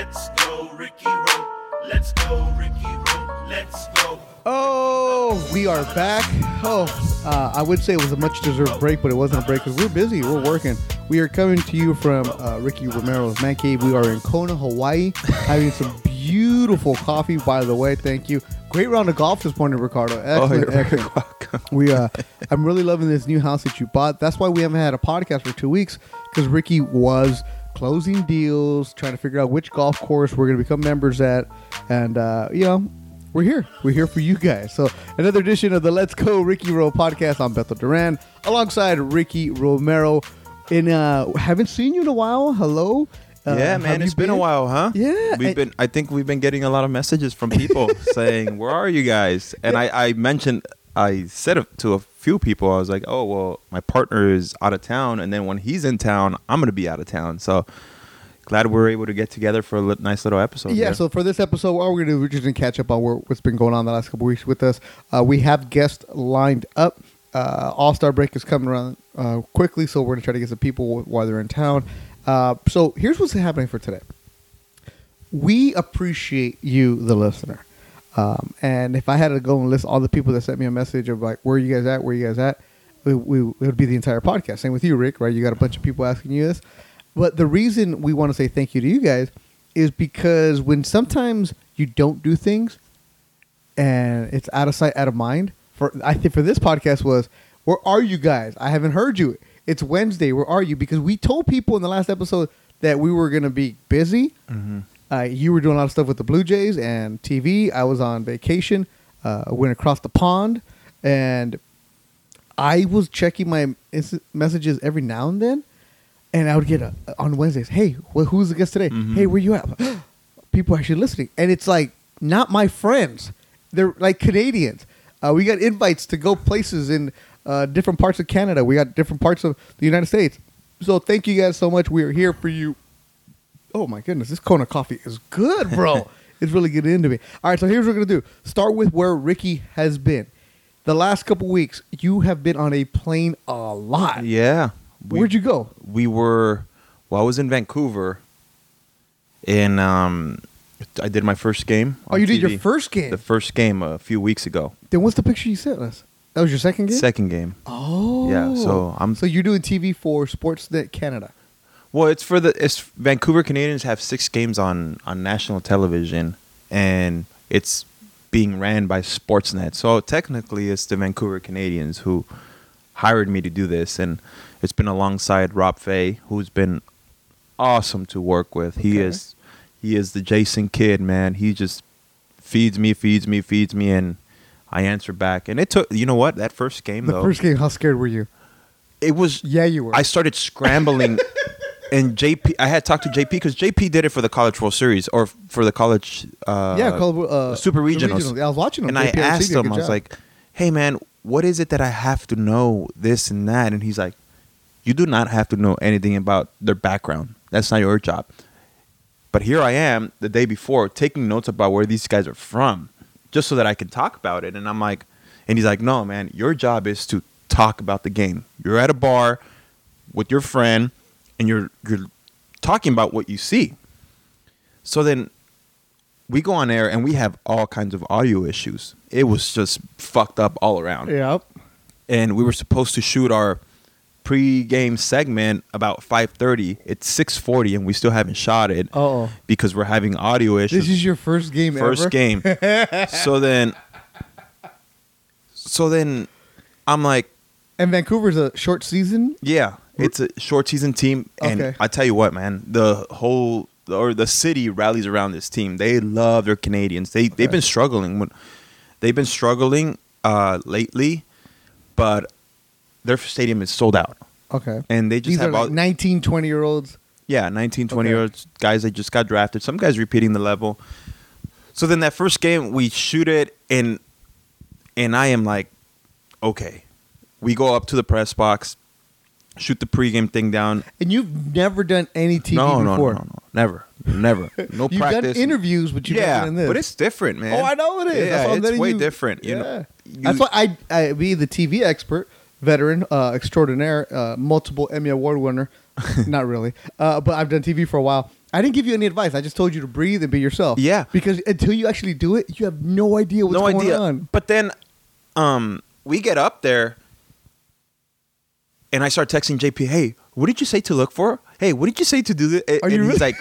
Let's go, Ricky Rowe. Let's go, Ricky Rowe. Let's go. Oh, we are back. Oh, uh, I would say it was a much deserved break, but it wasn't a break because we're busy. We're working. We are coming to you from uh, Ricky Romero's Man Cave. We are in Kona, Hawaii, having some beautiful coffee, by the way. Thank you. Great round of golf this morning, Ricardo. Excellent, you're very excellent. welcome. We, uh, I'm really loving this new house that you bought. That's why we haven't had a podcast for two weeks because Ricky was closing deals, trying to figure out which golf course we're going to become members at, and uh, you know, we're here. We're here for you guys. So another edition of the Let's Go Ricky Rowe podcast. I'm Beto Duran alongside Ricky Romero. And uh, haven't seen you in a while. Hello. Uh, yeah, man, it's been a while, huh? Yeah, we've been. I think we've been getting a lot of messages from people saying, "Where are you guys?" And I, I mentioned, I said to a few people. I was like, "Oh, well, my partner is out of town, and then when he's in town, I'm gonna be out of town." So glad we were able to get together for a nice little episode. Yeah, here. so for this episode, what we're going to do, we're just to catch up on what's been going on the last couple weeks with us. Uh, we have guests lined up. Uh, All Star break is coming around uh, quickly, so we're going to try to get some people while they're in town. Uh, so here's what's happening for today. We appreciate you, the listener. Um, and if I had to go and list all the people that sent me a message of like, where are you guys at, where are you guys at, we, we, it would be the entire podcast. Same with you, Rick, right? You got a bunch of people asking you this. But the reason we want to say thank you to you guys is because when sometimes you don't do things and it's out of sight, out of mind. For I think for this podcast was, where are you guys? I haven't heard you. It's Wednesday. Where are you? Because we told people in the last episode that we were going to be busy. Uh, you were doing a lot of stuff with the Blue Jays and TV. I was on vacation. Uh, I went across the pond, and I was checking my ins- messages every now and then, and I would get a, on Wednesdays. Hey, wh- who's the guest today? Hey, where you at? People are actually listening, and it's like not my friends. They're like Canadians. Uh, we got invites to go places in uh, different parts of Canada. We got different parts of the United States. So thank you guys so much. We are here for you. Oh my goodness, this Kona coffee is good, bro. it's really getting into me. All right, so here's what we're gonna do. Start with where Ricky has been. The last couple weeks, you have been on a plane a lot. yeah. We, Where'd you go? We were. Well, I was in Vancouver. and um, I did my first game. Oh, you did your first game. The first game a few weeks ago. then what's the picture you sent us? That was your second game. Second game. Oh, Yeah, so I'm- So you're doing TV for Sportsnet Canada. Well, it's for the it's Vancouver Canadians have six games on on national television, and it's being ran by Sportsnet. So technically, it's the Vancouver Canadians who hired me to do this, and it's been alongside Rob Fai, who's been awesome to work with. He is he is the Jason Kidd man. He just feeds me, feeds me, feeds me, and I answer back. And it took you know what that first game The though. first game, how scared were you? it was Yeah, you were. I started scrambling, and JP. I had talked to JP because JP did it for the College World Series or for the college. Uh, yeah, called uh, Super Regionals. I was watching them. and I asked him. I was job. like, "Hey, man, what is it that I have to know this and that?" And he's like, "You do not have to know anything about their background. That's not your job." But here I am the day before taking notes about where these guys are from, just so that I can talk about it. And I'm like, and he's like, no, man, your job is to talk about the game. You're at a bar with your friend, and you're you're talking about what you see. So then, we go on air and we have all kinds of audio issues. It was just fucked up all around. Yep. And we were supposed to shoot our pre-game segment about 5:30. It's 6:40 and we still haven't shot it Uh-oh. because we're having audio issues. This is your first game first ever? game. so then so then I'm like, And Vancouver's a short season. yeah, it's a short season team and Okay. I tell you what, man, the whole or the city rallies around this team. They love their Canadians. They they've been struggling they've been struggling uh lately, but their stadium is sold out. Okay. And they just These have are all, like 19, 20 year olds. Yeah, 19, 20 Okay. year olds guys that just got drafted. Some guys repeating the level. So then that first game we shoot it and and I am like, okay. We go up to the press box, shoot the pregame thing down. And you've never done any TV no, no, before. no, no, no, never, never. No You've practice. done interviews, but you've yeah, done this. but it's different, man. Oh, I know it is. Yeah, That's it's way you- different. You yeah. know, You- That's why I, I be the TV expert, veteran, uh, extraordinaire, uh, multiple Emmy Award winner. Not really, uh, but I've done TV for a while. I didn't give you any advice. I just told you to breathe and be yourself. Yeah. Because until you actually do it, you have no idea what's no going idea. on. But then, um, we get up there, and I start texting JP. Hey, what did you say to look for? Hey, what did you say to do this? Are and you he's really- like,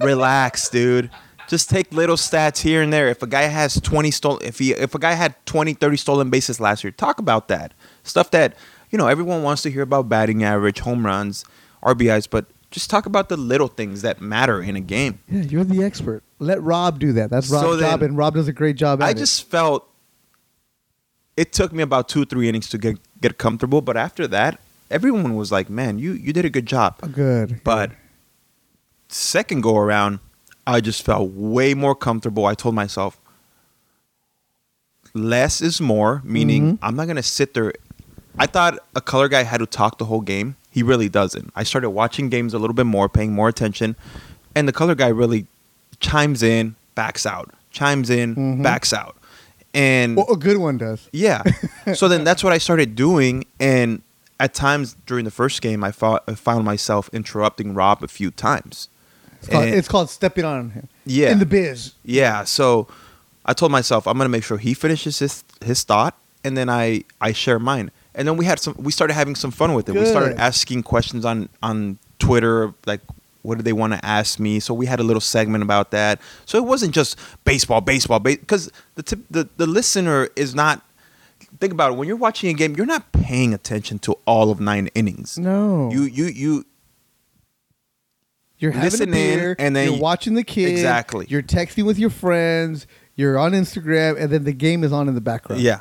relax, dude. Just take little stats here and there. If a guy has 20 stolen, if he, if a guy had 20, 30 stolen bases last year, talk about that stuff that you know everyone wants to hear about batting average, home runs, RBIs, but just talk about the little things that matter in a game. Yeah, you're the expert. Let Rob do that. That's So Rob's then- job, and Rob does a great job at I it. just felt it took me about two, three innings to get get comfortable, but after that, everyone was like, "Man, you you did a good job." good. But second go around, I just felt way more comfortable. I told myself, less is more, meaning Mhm. I'm not gonna sit there. I thought a color guy had to talk the whole game. He really doesn't. I started watching games a little bit more, paying more attention, and the color guy really chimes in, backs out, chimes in, Mhm. backs out, and well, a good one does. yeah. so then that's what I started doing, and at times during the first game, I, fought, I found myself interrupting Rob a few times. It's called, it's called stepping on him. Yeah. In the biz. Yeah, so I told myself I'm gonna make sure he finishes his his thought, and then I I share mine. And then we had some. We started having some fun with it. We started asking questions on on Twitter, like what do they want to ask me. So we had a little segment about that. So it wasn't just baseball, baseball, because the, the the listener is not. Think about it. When you're watching a game, you're not paying attention to all of nine innings. No. You you you You're having a beer, and then you're watching the kid. Exactly. You're texting with your friends. You're on Instagram, and then the game is on in the background. yeah.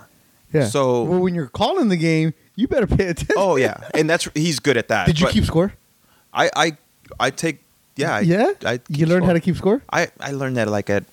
yeah. So- well, when you're calling the game, you better pay attention. Oh yeah, and that's he's good at that. Did you keep score? I I I take yeah I, yeah. I you learned how to keep score. I I learned that like at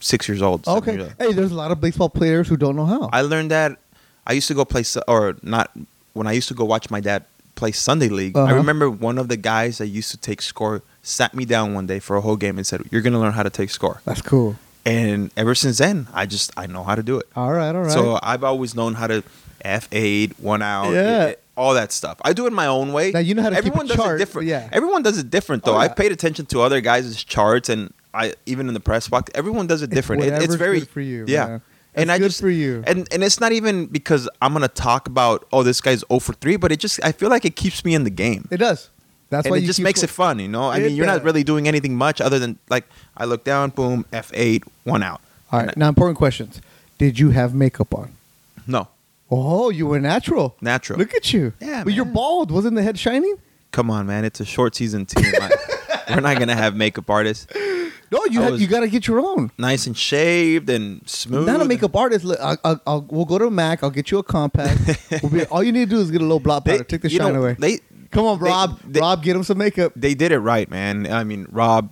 six years old. Okay. years old. Hey, there's a lot of baseball players who don't know how. I learned that I used to go play or not when I used to go watch my dad play Sunday league. I Uh-huh. remember one of the guys that used to take score sat me down one day for a whole game and said, "You're gonna learn how to take score." That's cool. And ever since then, I just I know how to do it. All right. All right. So I've always known how to F eight, one out, Yeah. all that stuff. I do it my own way. Now, you know how to keep Everyone does chart, it different. yeah. Everyone does it different though. Oh, yeah. I've paid attention to other guys' charts and I even in the press box, everyone does it different. It- it's very good for you, Yeah. man. And I good just for you. And and it's not even because I'm gonna talk about oh this guy's 0 for three, but it just I feel like it keeps me in the game. it does. That's and why it you just makes it fun, you know. I It mean, you're not really doing anything much other than like I look down, boom, F eight, one out. All right. Right. Now, important questions. Did you have makeup on? No, Oh, you were natural. natural. Look at you. Yeah, But you're bald. Wasn't the head shining? Come on, man. It's a short season team. We're not gonna have makeup artists. No, you I was- you got to get your own. Nice and shaved and smooth. Not a makeup artist. Look, I'll, I'll, I'll, we'll go to Mac. I'll get you a compact. We'll be, all you need to do is get a little blot powder. Take the you shine know, away. They Come on, they- Rob. they- Rob, get him some makeup. they did it right, man. I mean, Rob,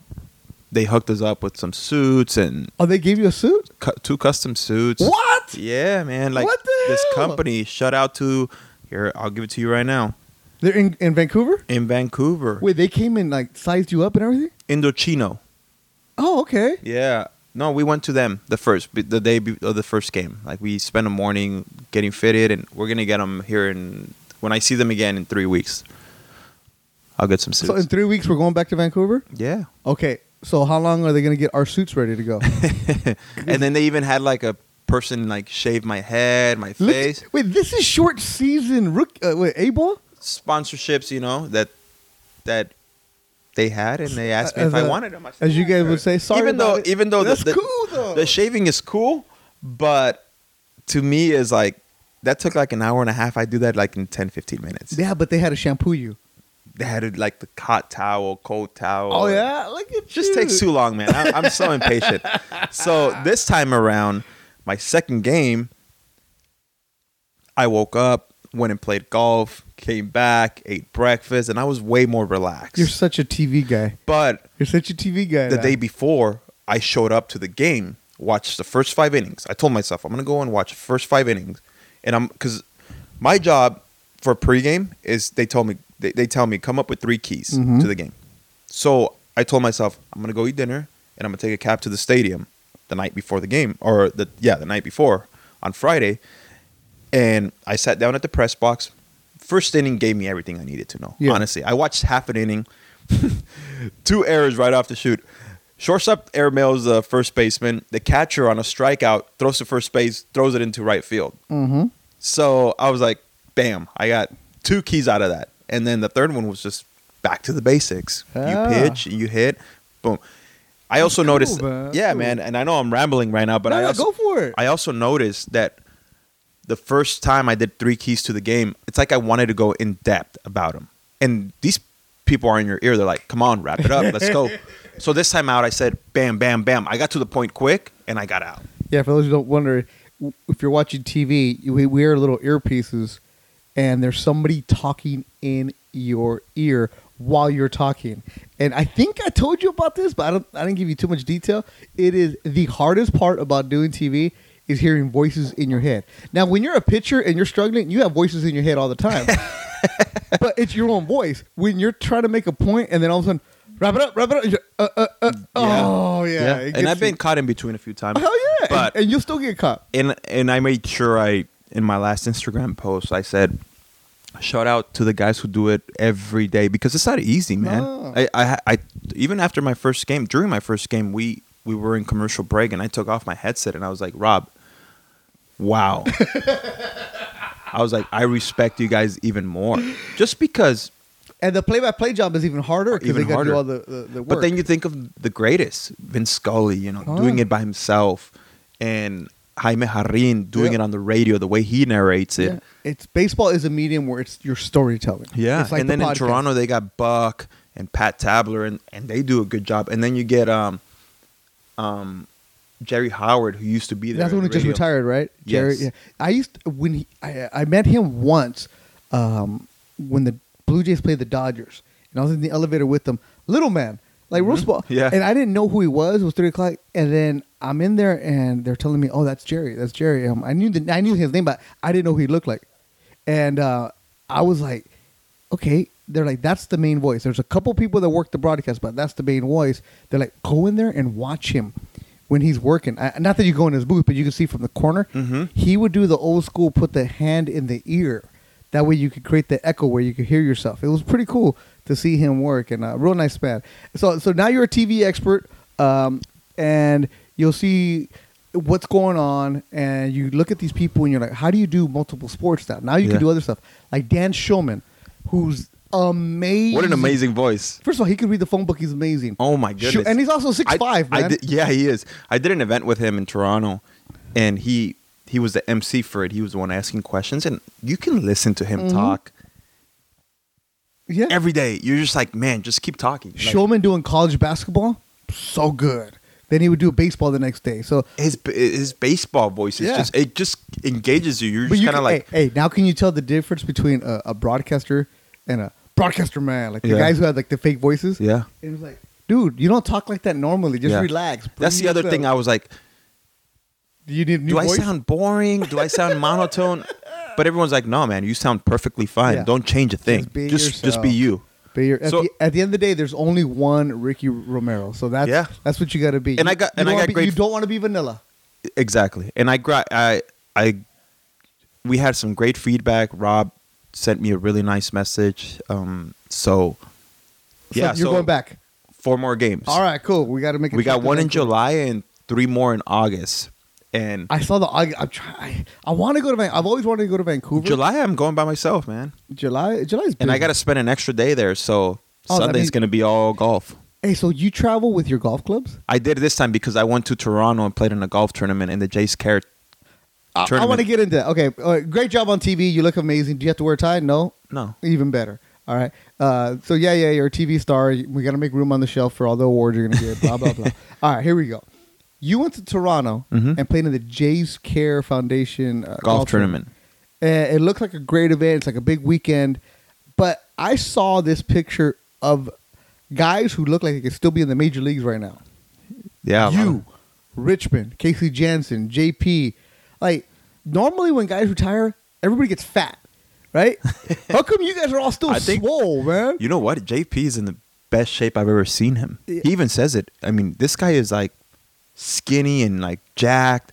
they hooked us up with some suits and Oh, they gave you a suit? cu- two custom suits. What? Yeah, man. Like What the this hell? company. Shout out to here. I'll give it to you right now. They're in, in Vancouver? In Vancouver, Wait, they came and like sized you up and everything? Indochino. Oh, okay. Yeah. No, we went to them the first the day of the first game. Like we spent a morning getting fitted, and we're gonna get them here in when I see them again in three weeks. I'll get some suits. So in three weeks, we're going back to Vancouver? yeah. Okay. So how long are they going to get our suits ready to go? and then they even had like a person like shave my head, my face. wait, this is short season. Rook, uh, wait, A ball. Sponsorships, you know that that they had, and they asked me As if I a- wanted them. I said, As you guys sure." would say, sorry. even though it. even though that's the, cool though. the shaving is cool, but to me is like that took like an hour and a half. I do that like in 10, 15 minutes. yeah, but they had to shampoo you. They had it like the hot towel, cold towel. Oh yeah, look at just you. takes too long, man. I, I'm so impatient. So this time around, my second game, I woke up, went and played golf, came back, ate breakfast, and I was way more relaxed. You're such a TV guy. but You're such a TV guy. the now. day before, I showed up to the game, watched the first five innings. I told myself I'm gonna go and watch the first five innings, and I'm because my job for pregame is they told me they, they tell me come up with three keys Mhm. to the game. So I told myself I'm gonna go eat dinner and I'm gonna take a cab to the stadium the night before the game or the yeah the night before on Friday, and I sat down at the press box. First inning gave me everything I needed to know. Yeah. Honestly, I watched half an inning, two errors right off the shoot. Shortstop airmails the first baseman. The catcher on a strikeout throws to first base, throws it into right field. Mhm. So I was like, bam, I got two keys out of that. And then the third one was just back to the basics. Ah. You pitch, you hit, boom. I also cool, noticed, man. yeah, man, and I know I'm rambling right now, but No, I also, go for it. I also noticed that the first time I did three keys to the game, it's like I wanted to go in depth about them. And these people are in your ear. They're like, come on, wrap it up. Let's go. so this time out, I said, bam, bam, bam. I got to the point quick and I got out. Yeah, for those who don't wonder, if you're watching TV, you- we wear little earpieces, and there's somebody talking in your ear while you're talking. And I think I told you about this, but I don't. I didn't give you too much detail. It is the hardest part about doing TV is hearing voices in your head. Now, when you're a pitcher and you're struggling, you have voices in your head all the time. but it's your own voice. When you're trying to make a point, and then all of a sudden, wrap it up, wrap it up. Uh, uh, uh, Oh yeah, it and I've been you. caught in between a few times. Hell yeah, But and, and you'll still get caught. and and I made sure I in my last Instagram post I said shout out to the guys who do it every day because it's not easy, man. No. I, I I even after my first game, during my first game, we we were in commercial break and I took off my headset and I was like, Rob, wow. I was like, I respect you guys even more, just because. And the play-by-play job is even harder because they got to do all the, the, the work. But then you think of the greatest, Vince Scully, you know, Oh. doing it by himself, and Jaime Jarrin doing Yeah. it on the radio, the way he narrates it. Yeah. it's baseball is a medium where it's your storytelling. Yeah, It's like and the then in. Toronto they got Buck and Pat Tabler, and, and they do a good job. And then you get um, um, Jerry Howarth, who used to be there. That's the one who just retired, right? Yes. Yeah. I used to, when he, I, I met him once um, when the Blue Jays played the Dodgers, and I was in the elevator with them. Little man, like real small. Mm-hmm. Yeah. And I didn't know who he was. It was three o'clock, and then I'm in there, and they're telling me, "Oh, that's Jerry. That's Jerry." Um, I knew the I knew his name, but I didn't know who he looked like. And uh, I was like, "Okay." They're like, "That's the main voice." There's a couple people that work the broadcast, but that's the main voice. They're like, "Go in there and watch him." When he's working, I, not that you go in his booth, but you can see from the corner, Mhm. he would do the old school put the hand in the ear that way you could create the echo where you could hear yourself it was pretty cool to see him work and a real nice man so so now you're a tv expert um, and you'll see what's going on and you look at these people and you're like how do you do multiple sports now now you Yeah. can do other stuff like dan shulman who's amazing What an amazing voice! first of all he can read the phone book he's amazing Oh my goodness! and he's also six I- five I man did, yeah, he is. I did an event with him in Toronto, and he he was the MC for it. He was the one asking questions, and you can listen to him Mhm. talk yeah every day. You're just like, man, just keep talking. Like, Shulman doing college basketball, so good. Then he would do baseball the next day. So, his his baseball voice is Yeah. just it just engages you. You're but just you kind of like hey, hey, now can you tell the difference between a, a broadcaster and a broadcaster man? Like the Yeah. guys who had like the fake voices. yeah. And it was like, dude, you don't talk like that normally. Just Yeah. relax. That's the other thing. I was like, Do you need do I sound boring? Do I sound monotone? But everyone's like, no, man, you sound perfectly fine. Yeah. Don't change a thing. Just be Just just, be you. But you're, at, So- the, at the end of the day, there's only one Ricky Romero. So that's Yeah. that's what you got to be. And You- I got- you and I got be, great You don't want to be vanilla. Exactly. And I gra- I I we had some great feedback. Rob sent me a really nice message. Um, so So yeah, you're so going back. four more games. All right, cool. We got to make. We got one in Vancouver. July and three more in August. And I saw the. I, I'm trying. I want to go to. Van, I've always wanted to go to Vancouver. July, I'm going by myself, man. July. July's. And I got to spend an extra day there, so Oh, Sunday's means- gonna be all golf. Hey, so you travel with your golf clubs? I did this time because I went to Toronto and played in a golf tournament in the Jays Care. I, I want to get into that. Okay, right, great job on TV. You look amazing. Do you have to wear a tie? No. No, Even better. All right. Uh, so yeah, yeah, you're a TV star. We got to make room on the shelf for all the awards you're gonna get. Blah blah blah. All right, here we go. You went to Toronto Mhm. and played in the Jays Care Foundation uh, golf, tournament. And it looked like a great event. It's like a big weekend. But I saw this picture of guys who look like they could still be in the major leagues right now. Yeah, you, Richmond, Casey Janssen, JP. Like normally when guys retire, everybody gets fat, right? How come you guys are all still I think- swole, man? You know what? JP is in the best shape I've ever seen him. Yeah. He even says it. I mean, this guy is like skinny and like jacked.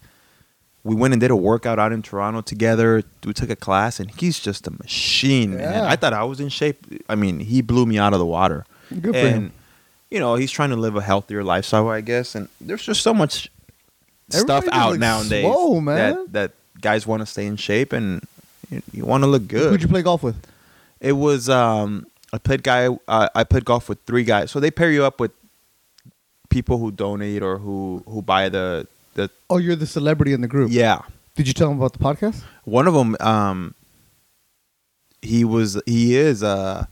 We went and did a workout out in Toronto together. We took a class, and he's just a machine, man. I thought I was in shape. I mean, he blew me out of the water. Good for and, him. You know, he's trying to live a healthier lifestyle, I guess. And there's just so much Everybody stuff out nowadays swole, man. that that guys want to stay in shape and you, you want to look good. Who'd you play golf with? It was um I played guy uh, I played golf with three guys. So they pair you up with people who donate or who who buy the the Oh, you're the celebrity in the group. yeah. Did you tell them about the podcast? One of them um he was he is uh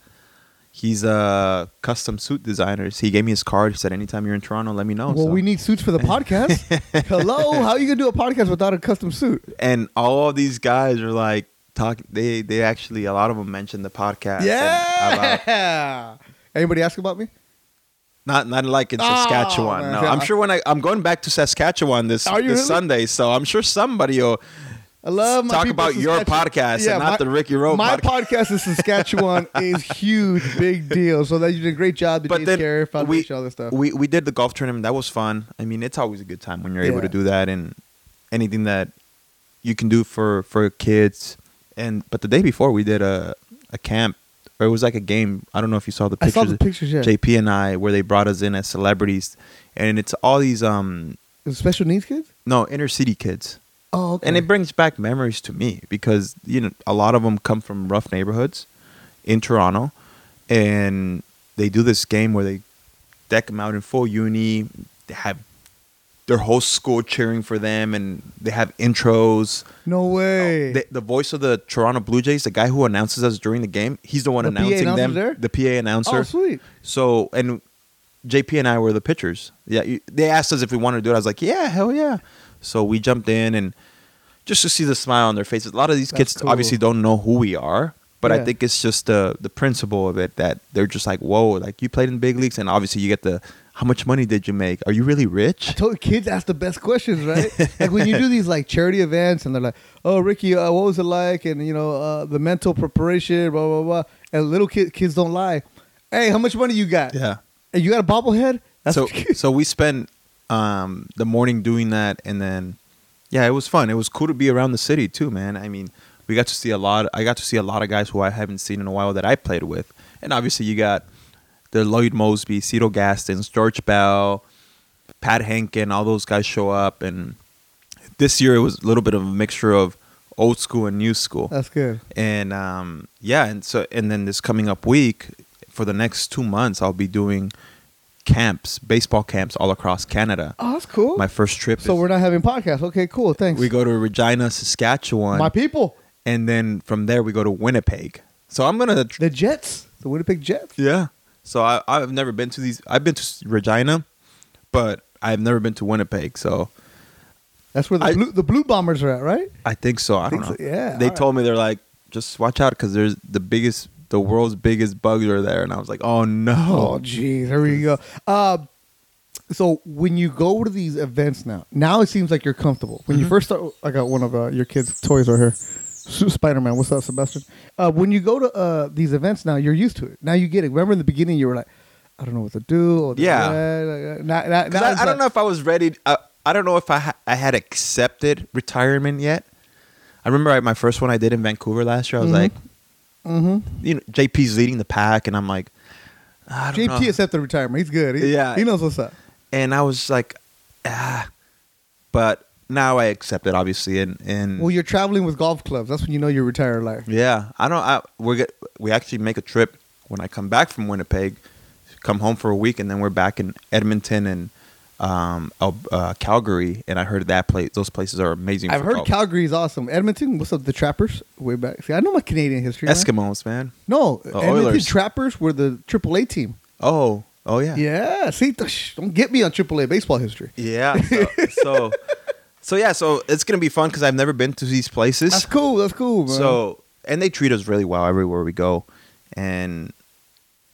he's a custom suit designer. So he gave me his card. He said anytime you're in Toronto, let me know. well, So- we need suits for the podcast. Hello, how are you gonna do a podcast without a custom suit? and all these guys are like talking they they actually a lot of them mentioned the podcast and about Yeah. Anybody ask about me? Not not like in Oh, Saskatchewan. man. no, I'm sure when I I'm going back to Saskatchewan this this really? Sunday, so I'm sure somebody will I love my talk about your podcast and not my- the Ricky Rowe My podcast. podcast in Saskatchewan is huge, big deal. So that you did a great job. But then Care we, all this stuff. we we did the golf tournament. That was fun. I mean, it's always a good time when you're able to do that and anything that you can do for for kids. And but the day before we did a a camp or it was like a game. I don't know if you saw the pictures. I saw the pictures. Yeah, JP and I where they brought us in as celebrities, and it's all these um special needs kids. no inner city kids. Oh, okay. and it brings back memories to me because you know a lot of them come from rough neighborhoods in Toronto, and they do this game where they deck them out in full uni. They have their whole school cheering for them, and they have intros. no oh, way. The, the voice of the Toronto Blue Jays, the guy who announces us during the game, he's the one The announcing them. there? The PA announcer. oh, sweet. So and JP and I were the pitchers. Yeah, you- they asked us if we wanted to do it. I was like, yeah, hell yeah. So we jumped in and just to see the smile on their faces. A lot of these That's kids cool. obviously don't know who we are, but I think it's just the the principle of it that they're just like, whoa, like you played in big leagues, and obviously you get the how much money did you make? Are you really I rich? told kids ask the best questions, right? like when you do these like charity events, and they're like, "Oh, Ricky, uh, what was it like?" And you know, uh, the mental preparation, blah blah blah. And little kid, kids don't lie. Hey, how much money you got? Yeah. You got a bobblehead? That's so so we spent um, the morning doing that, and then yeah, it was fun. It was cool to be around the city too, man. I mean, we got to see a lot. I got to see a lot of guys who I haven't seen in a while that I played with, and obviously you got the Lloyd Moseby, Cito Gastons, George Bell, Pat Hentgen, all those guys show up, and this year it was a little bit of a mixture of old school and new school that's good. and um, yeah, and so and then this coming up week for the next two months, I'll be doing camps, baseball camps all across Canada. Oh, that's cool. My first trip. so is, we're not having podcasts. Okay, cool. Thanks. we go to Regina, Saskatchewan, My people, and then from there we go to Winnipeg. So I'm gonna the Jets, the Winnipeg Jets. yeah. So I, I've never been to these. I've been to Regina, but I've never been to Winnipeg. So That's where the I- blue, the Blue Bombers are at, right? I think so. I Think don't know. so, yeah, They told me they're like, just watch out because there's the biggest, the world's biggest bugs are there, and I was like, oh no. Oh, jeez. Here we go. Uh, so when you go to these events now, now it seems like you're comfortable. When you Mm-hmm. first start, I got one of uh, your kids' toys right here. Spider Man. What's up, Sebastian? Uh, when you go to uh, these events now, you're used to it. Now you get it. Remember in the beginning, you were like, I don't know what to do. Or Yeah. Now, now, 'Cause now I, I don't like- know if I was ready. Uh, I don't know if I ha- I had accepted retirement yet. I remember I, my first one I did in Vancouver last year. I was Mhm. like, Mhm. you know, JP's leading the pack, and I'm like, I don't JT know. accepted retirement. He's good. He, Yeah. he knows what's up. and I was like, ah. But now I accept it, obviously, and and Well, you're traveling with golf clubs. That's when you know you're retired life. yeah, I don't. I we get we actually make a trip when I come back from Winnipeg, come home for a week, and then we're back in Edmonton and um uh, Calgary, and I heard that place. Those places are amazing. I've heard golf. Calgary is awesome. Edmonton, what's up? The Trappers, way back. See, I know my Canadian history. man. Eskimos, man. No, The Edmonton Oilers. Trappers were the AAA team. Oh, oh yeah, Yeah, see, don't get me on AAA baseball history. yeah. So, so, so yeah, so it's gonna be fun because I've never been to these places. That's cool. That's cool, man. So and they treat us really well everywhere we go, and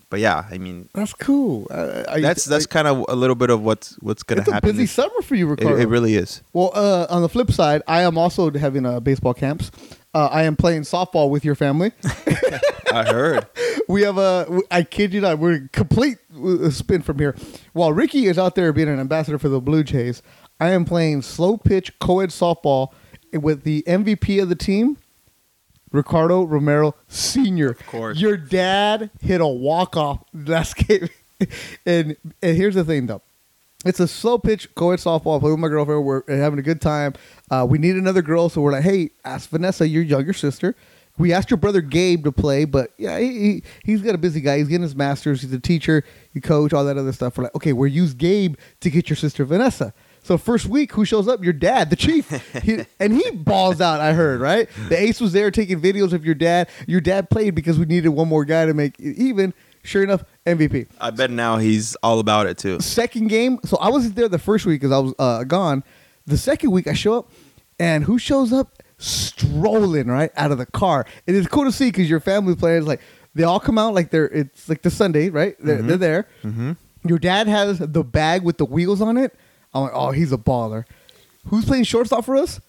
but yeah, I mean that's cool. Uh, I- that's that's kind of a little bit of what's what's gonna it's a busy this- summer for you, it, Ricardo. it really is. Well, uh, on the flip side, I am also having uh, baseball camps. Uh, I am playing softball with your family. I heard. we have a. I kid you not, we're complete uh, spin from here. While Ricky is out there being an ambassador for the Blue Jays, I am playing slow pitch co-ed softball with the MVP of the team, Ricardo Romero Senior. Of course. your dad hit a walk off last game, and and here's the thing though. It's a slow pitch co-ed softball. I play with my girlfriend. We're having a good time. Uh, we need another girl, so we're like, hey, ask Vanessa, your younger sister. We asked your brother Gabe to play, but yeah, he, he he's got a busy guy. He's getting his master's. He's a teacher. He coach all that other stuff. We're like, okay, we'll use Gabe to get your sister Vanessa. So first week, who shows up? Your dad, the chief, he, and he balls out. I heard right. The ace was there taking videos of your dad. Your dad played because we needed one more guy to make it even. Sure enough, MVP I bet now he's all about it too. second game. So I wasn't there the first week because I was uh, gone. The second week I show up, and who shows up? Strolling right out of the car. And it's cool to see because your family players like they all come out like they're it's like the Sunday right. They're, they're there. Mm-hmm. Your dad has the bag with the wheels on it. I'm like, oh, he's a baller. Who's playing shortstop for us?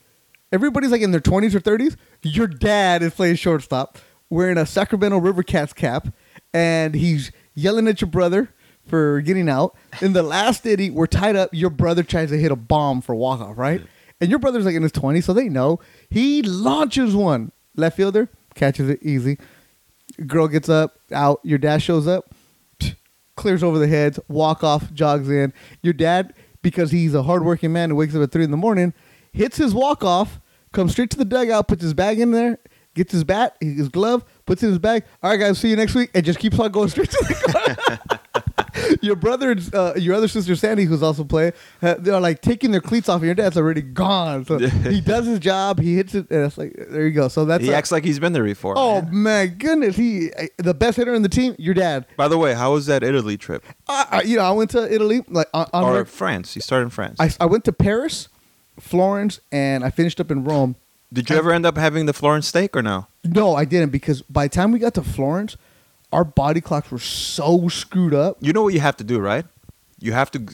Everybody's like in their 20s or 30s. Your dad is playing shortstop, wearing a Sacramento River Cats cap, and he's yelling at your brother for getting out. In the last inning, we're tied up. Your brother tries to hit a bomb for walk off, right? And your brother's like in his 20s, so they know. He launches one. Left fielder catches it easy. Girl gets up, out. Your dad shows up, clears over the heads, walk off, jogs in. Your dad, because he's a hardworking man who wakes up at three in the morning, hits his walk off, comes straight to the dugout, puts his bag in there, gets his bat, his glove, puts in his bag. All right, guys, see you next week, and just keeps on going straight to the car. your brother, uh, your other sister Sandy, who's also playing, uh, they're like taking their cleats off, and your dad's already gone. So he does his job, he hits it, and it's like there you go. So that's He uh, acts like he's been there before. Oh man. my goodness, he uh, the best hitter in the team. Your dad. By the way, how was that Italy trip? I, you know, I went to Italy like on, on or France? You started in France. I, I went to Paris, Florence, and I finished up in Rome. Did you ever end up having the Florence steak or no? No, I didn't because by the time we got to Florence, our body clocks were so screwed up. You know what you have to do, right? You have to,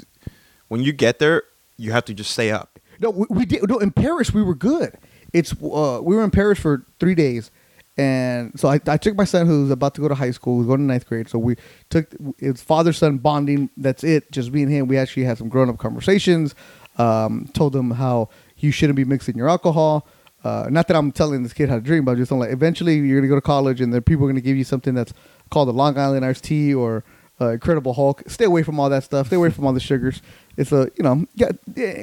when you get there, you have to just stay up. No, we, we did. No, in Paris we were good. It's uh, we were in Paris for three days, and so I, I took my son who's about to go to high school, who's going to ninth grade. So we took it's father son bonding. That's it, just me and him. We actually had some grown up conversations. Um, told him how you shouldn't be mixing your alcohol. Uh, not that I'm telling this kid how to drink, but I'm just saying, like eventually you're gonna go to college and there people are gonna give you something that's called the Long Island iced tea or uh, Incredible Hulk. Stay away from all that stuff. Stay away from all the sugars. It's a you know yeah,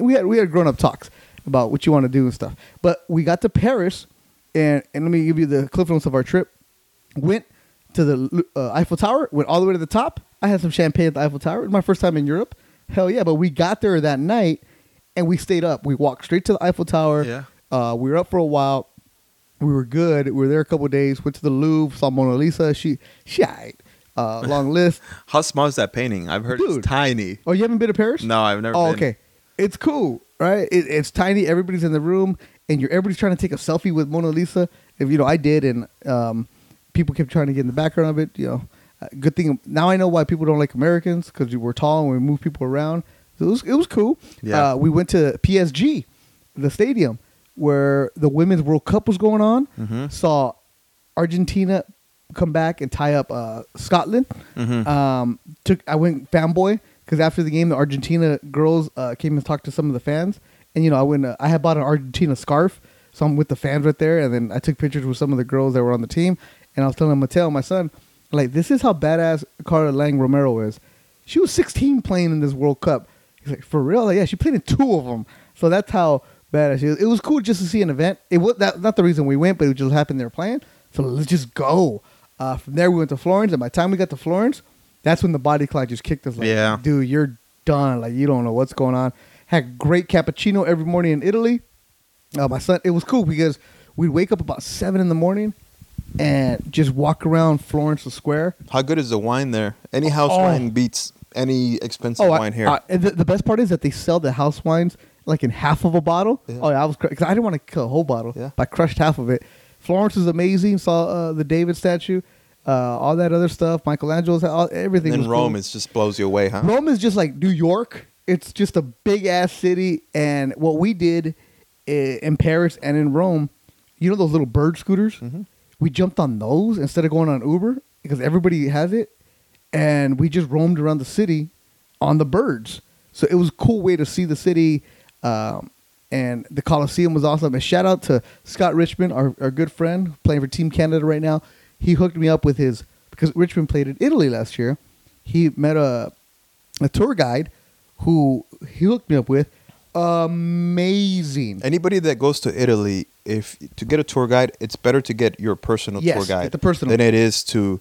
we had we had grown up talks about what you want to do and stuff. But we got to Paris, and and let me give you the cliff notes of our trip. Went to the uh, Eiffel Tower. Went all the way to the top. I had some champagne at the Eiffel Tower. It was my first time in Europe. Hell yeah! But we got there that night, and we stayed up. We walked straight to the Eiffel Tower. Yeah. Uh, we were up for a while. We were good. We were there a couple of days. Went to the Louvre. Saw Mona Lisa. She she. Uh, long list. How small is that painting? I've heard Dude. it's tiny. Oh, you haven't been to Paris? No, I've never Oh, been. okay. It's cool, right? It, it's tiny. Everybody's in the room, and you're everybody's trying to take a selfie with Mona Lisa. If you know, I did, and um, people kept trying to get in the background of it. You know, uh, good thing now I know why people don't like Americans because we're tall and we move people around. So it was it was cool. Yeah. Uh, we went to PSG, the stadium where the women's World Cup was going on. Mhm. Saw Argentina come back and tie up uh, Scotland. Mhm. Um, took I went fanboy because after the game, the Argentina girls uh, came and talked to some of the fans, and you know I went. Uh, I had bought an Argentina scarf, so I'm with the fans right there, and then I took pictures with some of the girls that were on the team, and I was telling Mateo, my son, Like this is how badass Carla Lang Romero is. She was 16 playing in this World Cup. He's like, for real? Like, yeah, she played in two of them. So that's how badass. It was cool just to see an event. It was that not the reason we went, but it just happened they were playing. So let's just go. Uh, from there we went to Florence, and by the time we got to Florence, that's when the body clock just kicked us. Like, Yeah. dude, you're done. Like you don't know what's going on. Had great cappuccino every morning in Italy. Uh, my son, it was cool because we'd wake up about seven in the morning and just walk around Florence the Square. How good is the wine there? Any house Oh. wine beats any expensive I- wine here. I- the, the best part is that they sell the house wines like in half of a bottle. Yeah. Oh yeah, I was because I didn't want to kill a whole bottle. Yeah. I crushed half of it. Florence is amazing. Saw uh, the David statue, uh, all that other stuff. Michelangelo's, all, everything. and Rome, cool. it just blows you away, huh? Rome is just like New York. It's just a big ass city. And what we did in Paris and in Rome, you know those little bird scooters? Mhm. We jumped on those instead of going on Uber because everybody has it. And we just roamed around the city on the birds. So it was a cool way to see the city. Um, and the Coliseum was awesome. And shout out to Scott Richmond, our, our good friend, playing for Team Canada right now. He hooked me up with his, because Richmond played in Italy last year. He met a, a tour guide who he hooked me up with. Amazing. Anybody that goes to Italy, if to get a tour guide, it's better to get your personal Yes, tour guide the personal. than it is to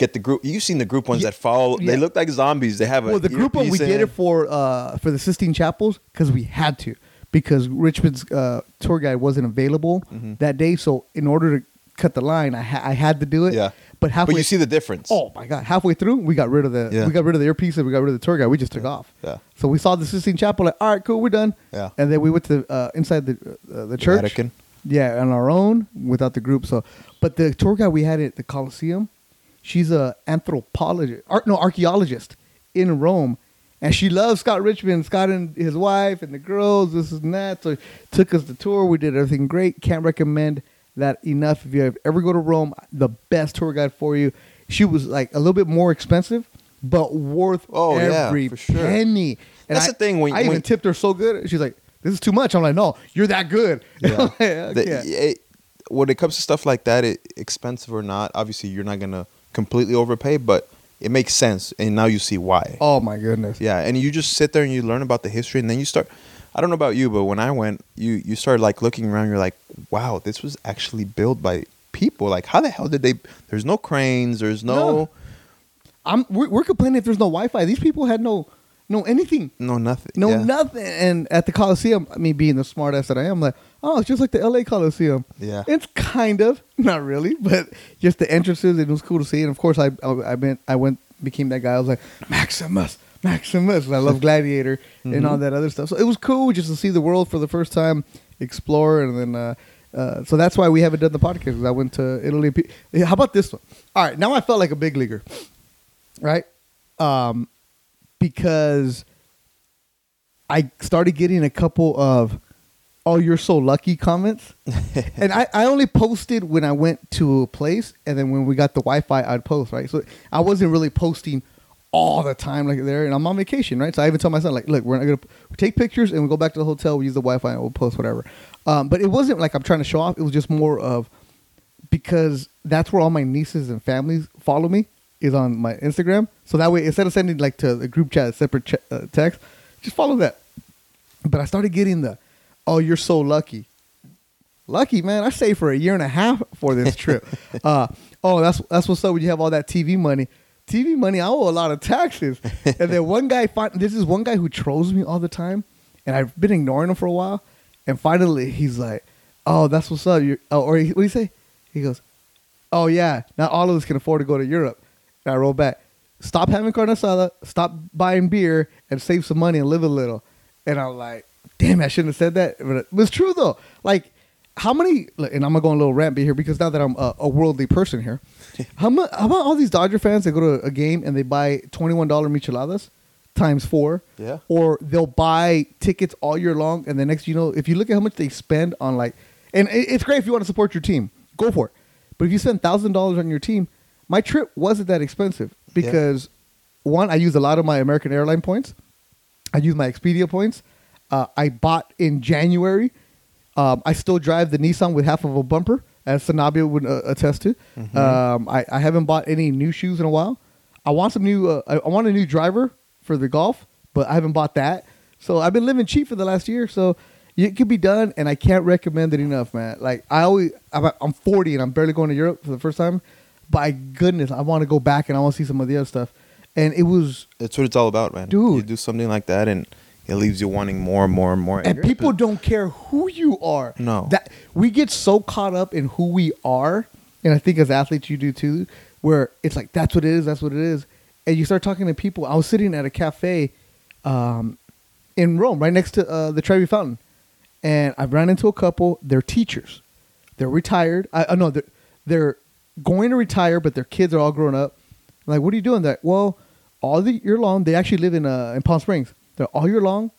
get the group. You've seen the group ones Yeah, that follow. yeah. They look like zombies. They have a well, the group one we earpiece did it for uh, for the Sistine Chapels because we had to because Richmond's uh, tour guide wasn't available Mhm. that day. So in order to cut the line, I, ha- I had to do it. Yeah, but halfway but you see the difference. Oh my god! Halfway through, we got rid of the Yeah. we got rid of the earpiece and we got rid of the tour guide. We just took off. Yeah. So we saw the Sistine Chapel. Like, all right, cool, we're done. Yeah. And then we went to uh, inside the uh, the church. Vatican. Yeah, on our own without the group. So, but the tour guide we had at the Colosseum, she's a anthropologist, ar- no archaeologist in Rome, and she loves Scott Richmond, Scott and his wife, and the girls. This and that. So took us the tour. We did everything great. Can't recommend that enough. If you ever go to Rome, the best tour guide for you. She was like a little bit more expensive, but worth Oh, yeah, every for sure. penny. And That's I- the thing, when- I even when- tipped her so good. She's like, "This is too much." I'm like, "No, you're that good." Yeah. Like, The- it- when it comes to stuff like that, it, expensive or not, obviously you're not gonna completely overpay, but it makes sense, and now you see why. Oh my goodness. Yeah, and you just sit there and you learn about the history, and then you start. I don't know about you, but when I went, you you started like looking around. You're like, wow, this was actually built by people. Like, how the hell did they? There's no cranes. There's no No. I'm we're, we're complaining if there's no Wi-Fi. These people had no no anything. no, nothing. No yeah. nothing. And at the Coliseum, I mean being the smart ass that I am, like, oh, it's just like the LA Coliseum. Yeah. It's kind of, not really, but just the entrances, it was cool to see. And of course I I, I went I went became that guy. I was like, Maximus, Maximus. And I love Gladiator and all that other stuff. So it was cool just to see the world for the first time, explore and then uh uh, so that's why we haven't done the podcast. 'cause I went to Italy. Yeah, How about this one? All right, now I felt like a big leaguer, right? Um, because I started getting a couple of "Oh, you're so lucky" comments, and I, I only posted when I went to a place, and then when we got the Wi-Fi, I'd post right. So I wasn't really posting all the time like there, and I'm on vacation, right? So I even tell my son like, "Look, we're not gonna we take pictures and we'll go back to the hotel. We use the Wi-Fi and we'll post whatever." Um, but it wasn't like I'm trying to show off. It was just more of because that's where all my nieces and families follow me is on my Instagram. So that way, instead of sending like to the group chat a separate ch- uh, text, just follow that. But I started getting the, oh, you're so lucky. Lucky man, I saved for a year and a half for this trip. uh, oh, that's that's what's up when you have all that TV money. TV money, I owe a lot of taxes. and then one guy, fin- this is one guy who trolls me all the time, and I've been ignoring him for a while. And finally, he's like, "Oh, that's what's up." You're, oh, or he, what do you say? He goes, "Oh yeah, not all of us can afford to go to Europe." And I roll back, "Stop having carne asada, stop buying beer, and save some money and live a little." And I'm like, "Damn, I shouldn't have said that." But it was true though. Like, how many? And I'm gonna go on a little rant here because now that I'm a, a worldly person here, how much? How about all these Dodger fans that go to a game and they buy twenty one dollar micheladas times four? Yeah. or they'll buy tickets all year long, and the next you know, if you look at how much they spend on like, and it's great if you want to support your team, go for it. But if you spend thousand dollars on your team, my trip wasn't that expensive because one, I use a lot of my American airline points. I use my Expedia points. Uh, I bought in January. Um, I still drive the Nissan with half of a bumper as Sanabia would uh, attest to. Mm-hmm. Um, I, I haven't bought any new shoes in a while. I want some new. Uh, I, I want a new driver for the golf, but I haven't bought that. So I've been living cheap for the last year. So it could be done, and I can't recommend it enough, man. Like I always, I'm, I'm 40 and I'm barely going to Europe for the first time. By goodness, I want to go back and I want to see some of the other stuff. And it was That's what it's all about, man. Dude. you do something like that, and it leaves you wanting more and more and more. and you're- people don't care who you are. No. that we get so caught up in who we are, and I think as athletes you do too, where it's like that's what it is, that's what it is, and you start talking to people. I was sitting at a cafe, um, in Rome, right next to uh, the Trevi Fountain, and I ran into a couple. They're teachers, they're retired. I, I know they're they're going to retire, but their kids are all grown up. I'm like, what are you doing? That well, all the year long. They actually live in uh, in Palm Springs. They're all year long.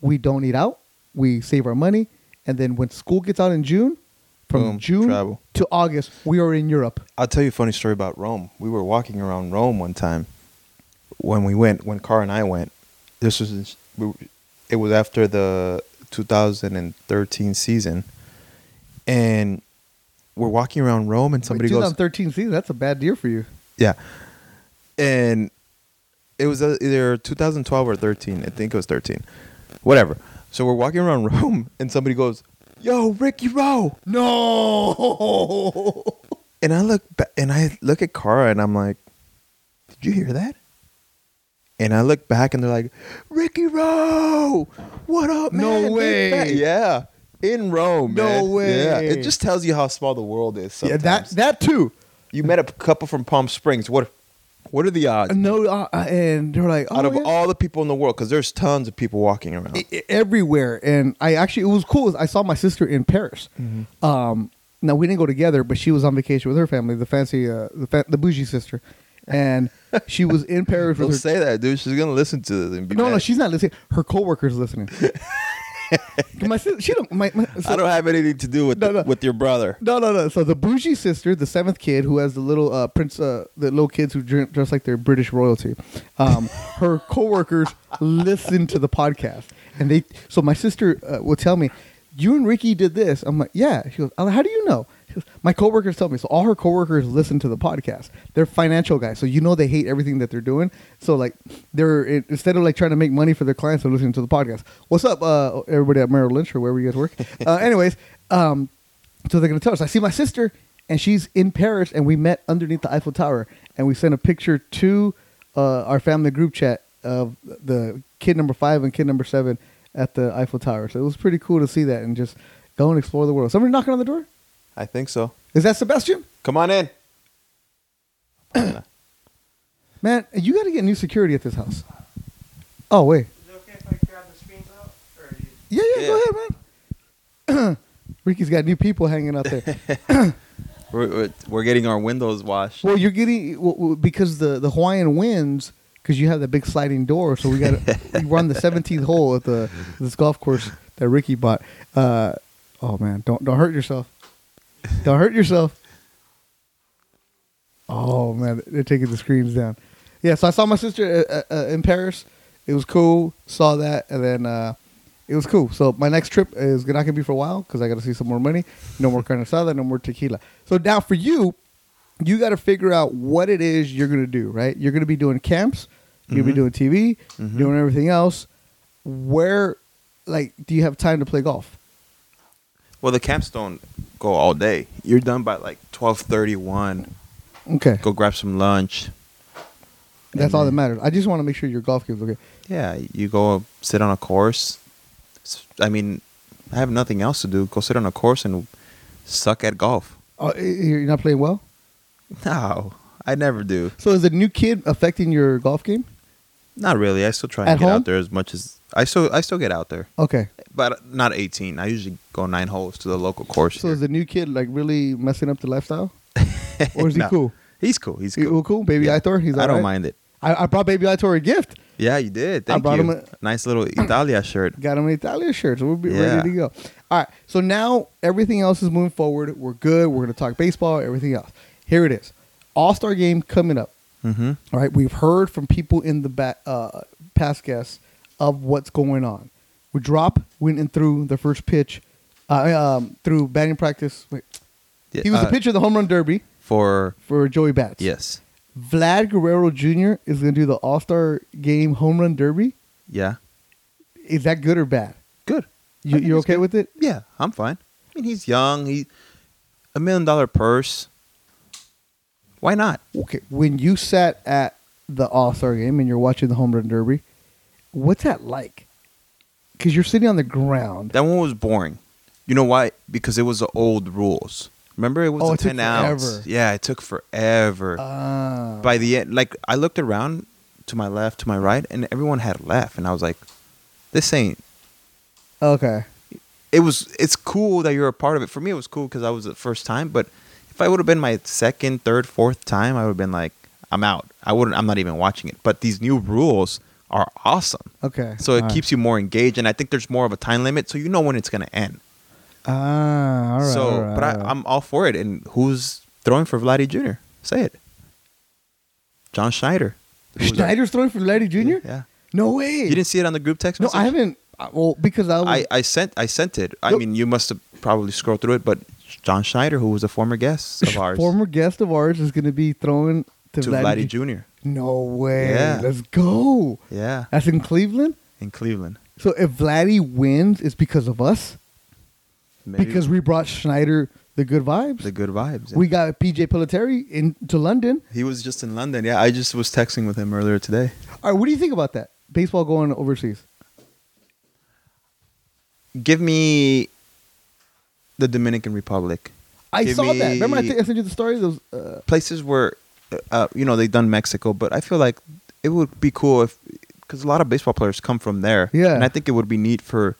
We don't eat out. We save our money, and then when school gets out in June, from Boom, June travel. to August, we are in Europe. I'll tell you a funny story about Rome. We were walking around Rome one time when we went, when Car and I went. This was, it was after the 2013 season, and we're walking around Rome, and somebody Wait, goes, 2013 season. That's a bad year for you. Yeah. And it was uh, either 2012 or 13. I think it was 13. Whatever. So we're walking around Rome and somebody goes, "Yo, Ricky Rowe." No. And I look ba- and I look at Cara and I'm like, "Did you hear that?" And I look back and they're like, "Ricky Rowe, what up, No man? Big way. Yeah. In Rome, No man. way. Yeah, it just tells you how small the world is. yeah, that that too. you met a couple from Palm Springs. What? What are the odds? No, uh, uh, and they're like, out oh, of yeah. all the people in the world, because there's tons of people walking around. I- I- everywhere. And I actually, it was cool. I saw my sister in Paris. Mm-hmm. Um, now we didn't go together, but she was on vacation with her family, the fancy, uh, the fa- the bougie sister, and she was in Paris Don't with her. say that, dude. She's gonna listen to this. And be no, no, she's not listening. Her coworkers listening. my sister, she don't. My, my, so- I don't have anything to do with No, no. with your brother. No, no, no. So the bougie sister, the seventh kid, who has the little uh, prince, uh, the little kids who dress, dress like they're British royalty. Um, her coworkers listen to the podcast, and they. So my sister uh, will tell me, "You and Ricky did this." I'm like, "Yeah." She goes, "Oh, "How do you know?" She goes, "My coworkers tell me." So all her coworkers listen to the podcast. They're financial guys, so you know they hate everything that they're doing. So like, they're instead of like trying to make money for their clients, they're listening to the podcast. What's up, uh, everybody at Merrill Lynch or wherever you guys work? Uh, anyways, um, so they're gonna tell us. I see my sister, and she's in Paris, and we met underneath the Eiffel Tower, and we sent a picture to uh, our family group chat of the kid number five and kid number seven at the Eiffel Tower. So it was pretty cool to see that and just go and explore the world. Somebody knocking on the door? I think so. Is that Sebastian? Come on in. Man, you got to get new security at this house. Oh wait, Is it okay if I grab the screens out? Or do you- yeah, yeah, go ahead, man. Ricky's got new people hanging out there. We're, we're, we're getting our windows washed. Well, you're getting well, well, because the the Hawaiian winds because you have that big sliding door. So we got we're on the 17th hole at the this golf course that Ricky bought. Uh, oh man, don't don't hurt yourself. Don't hurt yourself. Oh man, they're taking the screens down. Yeah, so I saw my sister uh, uh, in Paris. It was cool. Saw that, and then uh, it was cool. So my next trip is not gonna be for a while because I got to see some more money. No more carne asada, no more tequila. So now for you, you got to figure out what it is you're gonna do. Right? You're gonna be doing camps. Gonna be mm-hmm. doing TV, mm-hmm. doing everything else. Where, like, do you have time to play golf? Well, the camps don't go all day. You're done by like twelve thirty one. Okay, Go grab some lunch. that's all that matters. I just want to make sure your golf game's okay. Yeah, you go sit on a course. S- I mean, I have nothing else to do. Go sit on a course and suck at golf. Oh, y- you're not playing well. No, I never do. So is the new kid affecting your golf game? Not really. I still try and At get home? out there as much as I still. I still get out there, Okay. but not eighteen. I usually go nine holes to the local course. So is the new kid like really messing up the lifestyle, or is he No. cool? He's cool. He's He- cool. well, cool, baby Yeah. Aitor. He's I don't right? mind it. I, I brought baby Aitor a gift. Yeah, you did. Thank you. I Thank brought you. him a- nice little Italia shirt. Got him an Italia shirt, so we'll be Yeah. ready to go. All right. So now everything else is moving forward. We're good. We're going to talk baseball. Everything else. Here it is. All Star game coming up. Mm-hmm. All right. We've heard from people in the back, uh, past guests of what's going on. We drop went and through the first pitch, uh, um, through batting practice. Wait, Yeah, He was the uh, pitcher of the home run derby for for Joey Bats. yes, Vlad Guerrero Jr. is going to do the All Star Game home run derby. yeah, Is that good or bad? good. You, you're okay good. with it? Yeah, I'm fine. I mean, he's young. He a million dollar purse. Why not? Okay. When you sat at the All Star Game and you're watching the home run derby, what's that like? Because you're sitting on the ground. That one was boring. You know why? Because it was the old rules. Remember, it was Oh, the it ten outs. Yeah, it took forever. Ah. By the end, like I looked around to my left, to my right, and everyone had left, and I was like, "This ain't." okay. It was. It's cool that you're a part of it. For me, it was cool because I was the first time. But if I would have been my second, third, fourth time, I would have been like, "I'm out. I wouldn't. I'm not even watching it." But these new rules are awesome. Okay. So it All right. keeps you more engaged, and I think there's more of a time limit, so you know when it's gonna end. Ah, all right. so, all right, but I, right. I'm all for it. And who's throwing for Vladdy Jr.? Say it. John Schneider. Schneider's throwing for Vladdy Jr. Yeah. No way. You didn't see it on the group text No. I haven't. uh, Well, because I was. I, I sent I sent it. I Nope. mean, you must have probably scrolled through it, but John Schneider, who was a former guest of ours, Former guest of ours is going to be throwing to, to Vladdy Vladdy Jr. No way. Yeah. Let's go. Yeah, That's in Cleveland. in Cleveland. So if Vladdy wins, it's because of us. Maybe Because we brought Schneider the good vibes. the good vibes. We got PJ Pilittere into London. he was just in London. Yeah, I just was texting with him earlier today. All right, what do you think about that? Baseball going overseas. Give me the Dominican Republic. I Give saw that. Remember, I think I sent you the story. Those uh, places where uh, you know they've done Mexico, but I feel like it would be cool if because a lot of baseball players come from there. Yeah. and I think it would be neat for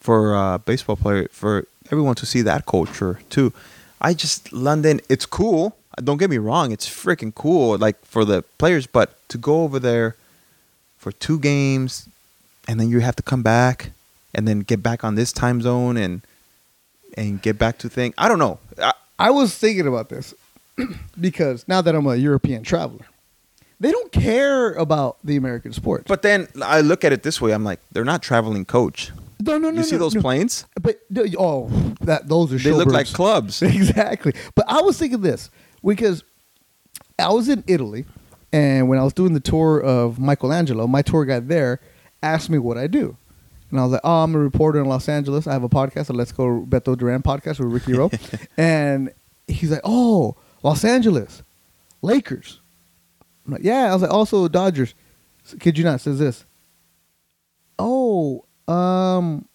for uh, baseball player for everyone to see that culture too. I just London, it's cool. Don't get me wrong, it's freaking cool, like for the players. But to go over there for two games, and then you have to come back, and then get back on this time zone, and and get back to thing. I don't know. I, I was thinking about this because now that I'm a European traveler, they don't care about the American sports. But then I look at it this way: I'm like, they're not traveling coach. no, no, no. you see no, those no. planes? But oh, that those are They look like clubs. exactly. But I was thinking this because I was in Italy, and when I was doing the tour of Michelangelo, my tour guide there asked me what I do. And I was like, oh, I'm a reporter in Los Angeles. I have a podcast, a Let's Go Beto Duran podcast with Ricky Rowe. and he's like, oh, Los Angeles, Lakers. I'm like, yeah. I was like, also Dodgers. So, kid you not, says this. Oh, um,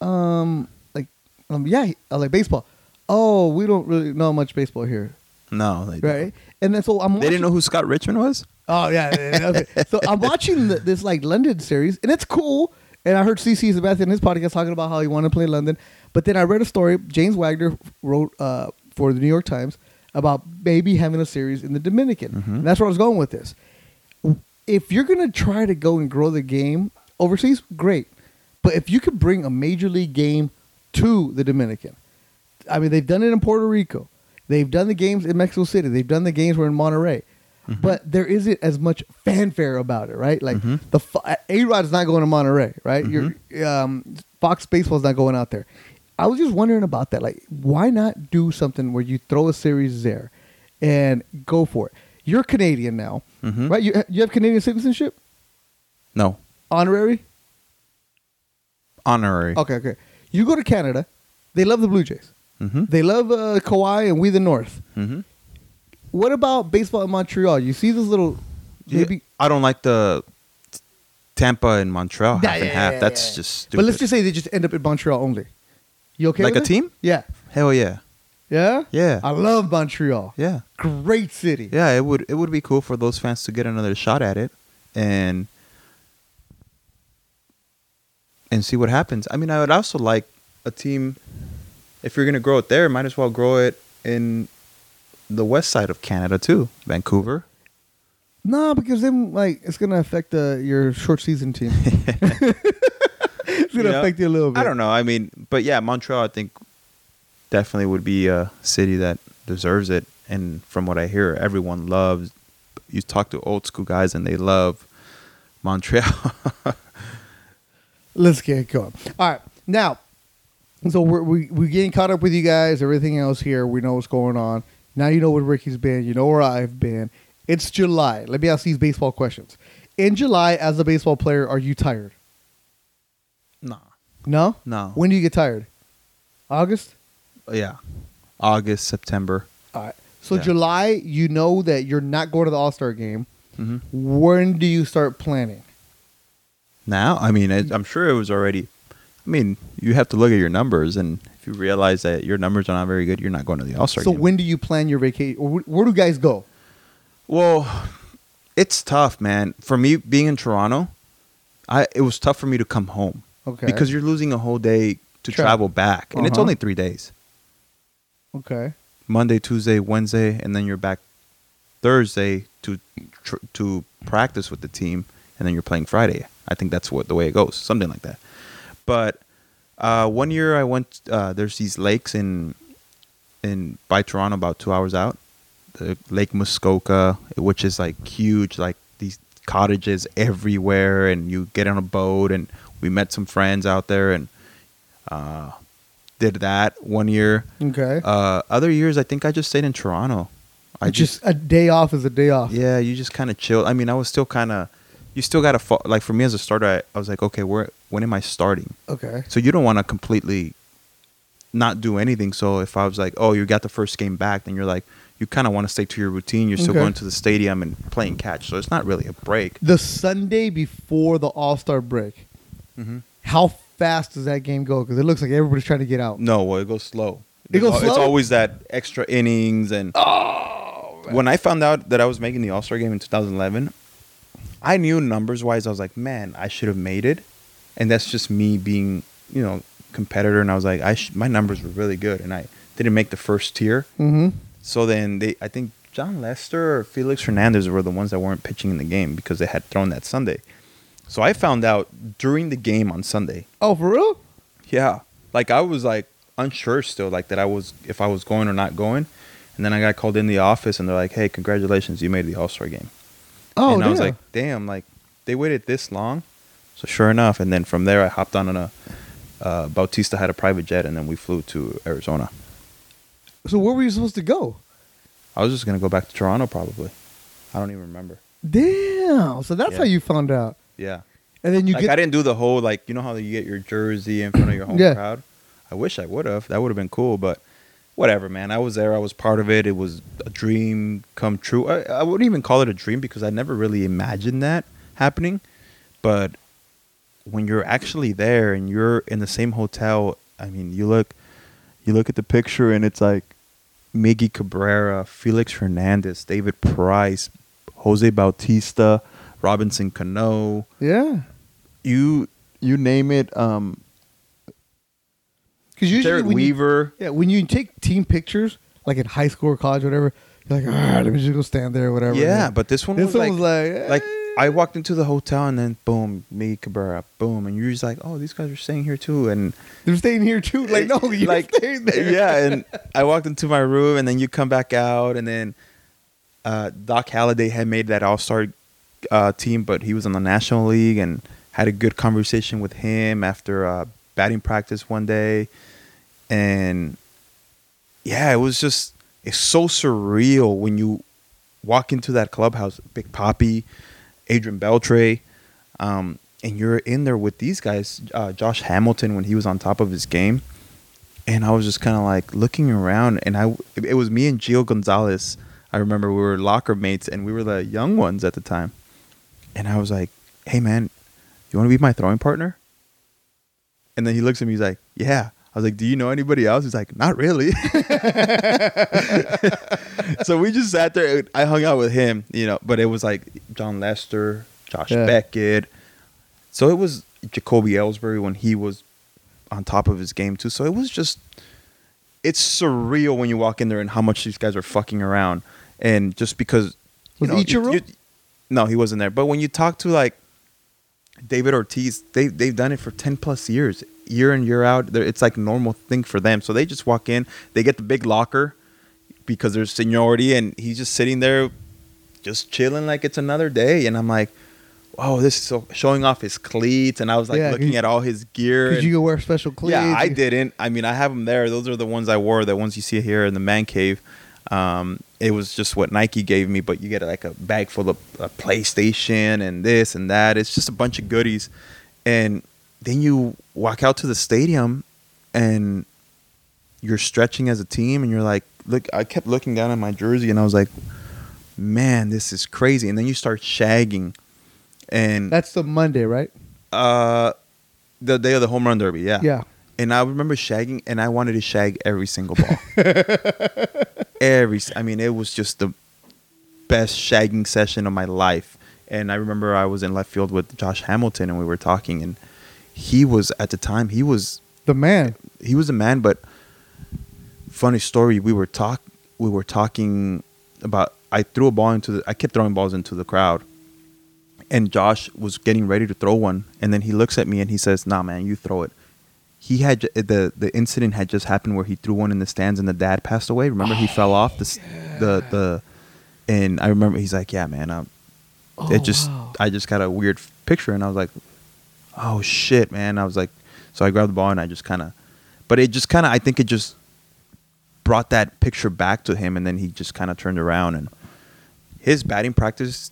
um, like, um, yeah. I like baseball. Oh, we don't really know much baseball here, No, they, right? And then so I'm. they didn't know who Scott Richmond was. Oh yeah, okay. so I'm watching the, this like London series, and it's cool. And I heard CC Sabathia in his podcast talking about how he wanted to play in London. But then I read a story James Wagner wrote uh, for the New York Times about maybe having a series in the Dominican. And that's where I was going with this. If you're gonna try to go and grow the game overseas, great. But if you could bring a major league game to the Dominican, I mean, they've done it in Puerto Rico. They've done the games in Mexico City. They've done the games where in Monterrey. But there isn't as much fanfare about it, right? Like the A Rod's not going to Monterrey, right? You're, um, Fox Baseball's not going out there. I was just wondering about that. Like, why not do something where you throw a series there and go for it? You're Canadian now, Mhm. right? You you have Canadian citizenship, No, honorary. honorary. Okay, okay. You go to Canada, they love the Blue Jays. Mm-hmm. They love uh, Kawhi and we the North. Mm-hmm. What about baseball in Montreal? You see this little maybe. I don't like the Tampa and Montreal half Yeah, and yeah, half. yeah, That's yeah. just stupid. But let's just say they just end up in Montreal only. You okay? Like a it? team? Yeah. hell yeah, Yeah. Yeah. I love Montreal. yeah, Great city. yeah. It would it would be cool for those fans to get another shot at it and and see what happens. I mean, I would also like a team. If you're gonna grow it there, might as well grow it in the west side of Canada too, Vancouver. No, because then like it's gonna affect uh, your short season team. it's gonna You know? affect you a little bit. I don't know. I mean, but yeah, Montreal, I think definitely would be a city that deserves it. And from what I hear, everyone loves. You talk to old school guys, and they love Montreal. Let's get going. All right. Now, So we're, we we getting caught up with you guys. Everything else here, we know what's going on. Now you know where Ricky's been. You know where I've been. It's July. Let me ask these baseball questions. In July, as a baseball player, are you tired? No. No. No. When do you get tired? August. Yeah. August, September. All right. So Yeah. July, you know that you're not going to the All Star game. hmm When do you start planning? Now, I mean, it, I'm sure it was already. I mean, you have to look at your numbers, and if you realize that your numbers are not very good, you're not going to the All Star game. So game. when do you plan your vacation? Where, where do guys go? Well, it's tough, man. For me, being in Toronto, I it was tough for me to come home Okay. because you're losing a whole day to Tra- travel back, and it's Uh-huh. only three days: okay. Monday, Tuesday, Wednesday, and then you're back Thursday to tr- to practice with the team, and then you're playing Friday. I think that's what the way it goes, something like that. But uh, one year I went. Uh, there's these lakes in in by Toronto, about two hours out. The Lake Muskoka, which is like huge, like these cottages everywhere, and you get on a boat, and we met some friends out there, and uh, did that one year. Okay. Uh, other years, I think I just stayed in Toronto. I just, a day off is a day off. yeah, you just kind of chill. I mean, I was still kind of, you still got to like for me as a starter. I, I was like, okay, where when am I starting? Okay. So you don't want to completely not do anything. So if I was like, oh, you got the first game back, then you're like, you kind of want to stay to your routine. You're still Okay. going to the stadium and playing catch. So it's not really a break. The Sunday before the All Star break, Mm-hmm. how fast does that game go? Because it looks like everybody's trying to get out. No, well, it goes slow. It goes It's It's slow? always that extra innings and. Oh. When I found out that I was making the All Star game in 2011, I knew numbers wise. I was like, man, I should have made it, and that's just me being, you know, competitor. And I was like, I sh- my numbers were really good, and I didn't make the first tier. Mm-hmm. So then they, I think Jon Lester or Felix Hernandez were the ones that weren't pitching in the game because they had thrown that Sunday. So I found out during the game on Sunday. Oh, for real? Yeah. Like I was like unsure still, like that I was if I was going or not going. And then I got called in the office and they're like, Hey, congratulations, you made the All Star game. Oh, and I was yeah. like, Damn, like they waited this long. So sure enough, and then from there I hopped on a uh, Bautista had a private jet and then we flew to Arizona. so where were you supposed to go? I was just gonna go back to Toronto probably. I don't even remember. Damn. So that's Yeah. how you found out. Yeah. And then you like get I didn't do the whole like you know how you get your jersey in front of your home Yeah. crowd. I wish I would have. That would have been cool, but whatever, man. I was there. I was part of it. It was a dream come true. I, I wouldn't even call it a dream because I never really imagined that happening. But when you're actually there and you're in the same hotel, I mean, you look, you look at the picture and it's like Miggy Cabrera, Felix Hernandez, David Price, Jose Bautista, Robinson Cano yeah. you you name it um Because usually Derek when you, Weaver yeah, when you take team pictures, like in high school or college, or whatever, you're like, all right, let me just go stand there, or whatever. yeah but this one this was one like, was like, like eh. I walked into the hotel and then boom me Cabrera boom and you're just like oh these guys are staying here too and they're staying here too. Like, no, you're like staying there. yeah and I walked into my room and then you come back out and then uh, Doc Halladay had made that All Star uh, team but he was in the National League and had a good conversation with him after uh, batting practice one day and yeah, it was just it's so surreal when you walk into that clubhouse, Big Poppy, Adrian Beltre, um, and you're in there with these guys, uh, Josh Hamilton when he was on top of his game, and I was just kind of like looking around, and I it was me and Gio Gonzalez. I remember we were locker mates, and we were the young ones at the time, and I was like, "Hey man, you want to be my throwing partner?" And then he looks at me, he's like, "Yeah." I was like, "Do you know anybody else?" He's like, "Not really." so we just sat there. I hung out with him, you know, but it was like Jon Lester, Josh Yeah. Beckett. So it was Jacoby Ellsbury when he was on top of his game too. So it was just, it's surreal when you walk in there and how much these guys are fucking around, and just because. Was know, you- you- no, he wasn't there. But when you talk to like David Ortiz, they they've done it for ten plus years, year in year out. They're, it's like normal thing for them. So they just walk in, they get the big locker because there's seniority, and he's just sitting there, just chilling like it's another day. And I'm like, oh, this is so showing off his cleats, and I was like Yeah, looking at all his gear. Because you wear special cleats. yeah, I didn't. I mean, I have them there. Those are the ones I wore. The ones you see here in the man cave. Um, it was just what Nike gave me, but you get like a bag full of uh, PlayStation and this and that. It's just a bunch of goodies, and then you walk out to the stadium, and you're stretching as a team, and you're like, look. I kept looking down at my jersey, and I was like, man, this is crazy. And then you start shagging, and That's the Monday, right? uh, the day of the home run derby, yeah. Yeah. And I remember shagging, and I wanted to shag every single ball. every, I mean, it was just the best shagging session of my life. And I remember I was in left field with Josh Hamilton, and we were talking, and he was at the time he was The man. he was a man, but funny story. We were talk we were talking about. I threw a ball into the. I kept throwing balls into the crowd, and Josh was getting ready to throw one, and then he looks at me and he says, "Nah, man, you throw it." He had the the incident had just happened where he threw one in the stands and the dad passed away. Remember, he fell off the s the the, and I remember he's like, "Yeah, man, um, it just I just got a weird picture," and I was like, "Oh shit, man!" I was like, so I grabbed the ball and I just kind of, but it just kind of I think it just brought that picture back to him, and then he just kind of turned around and his batting practice.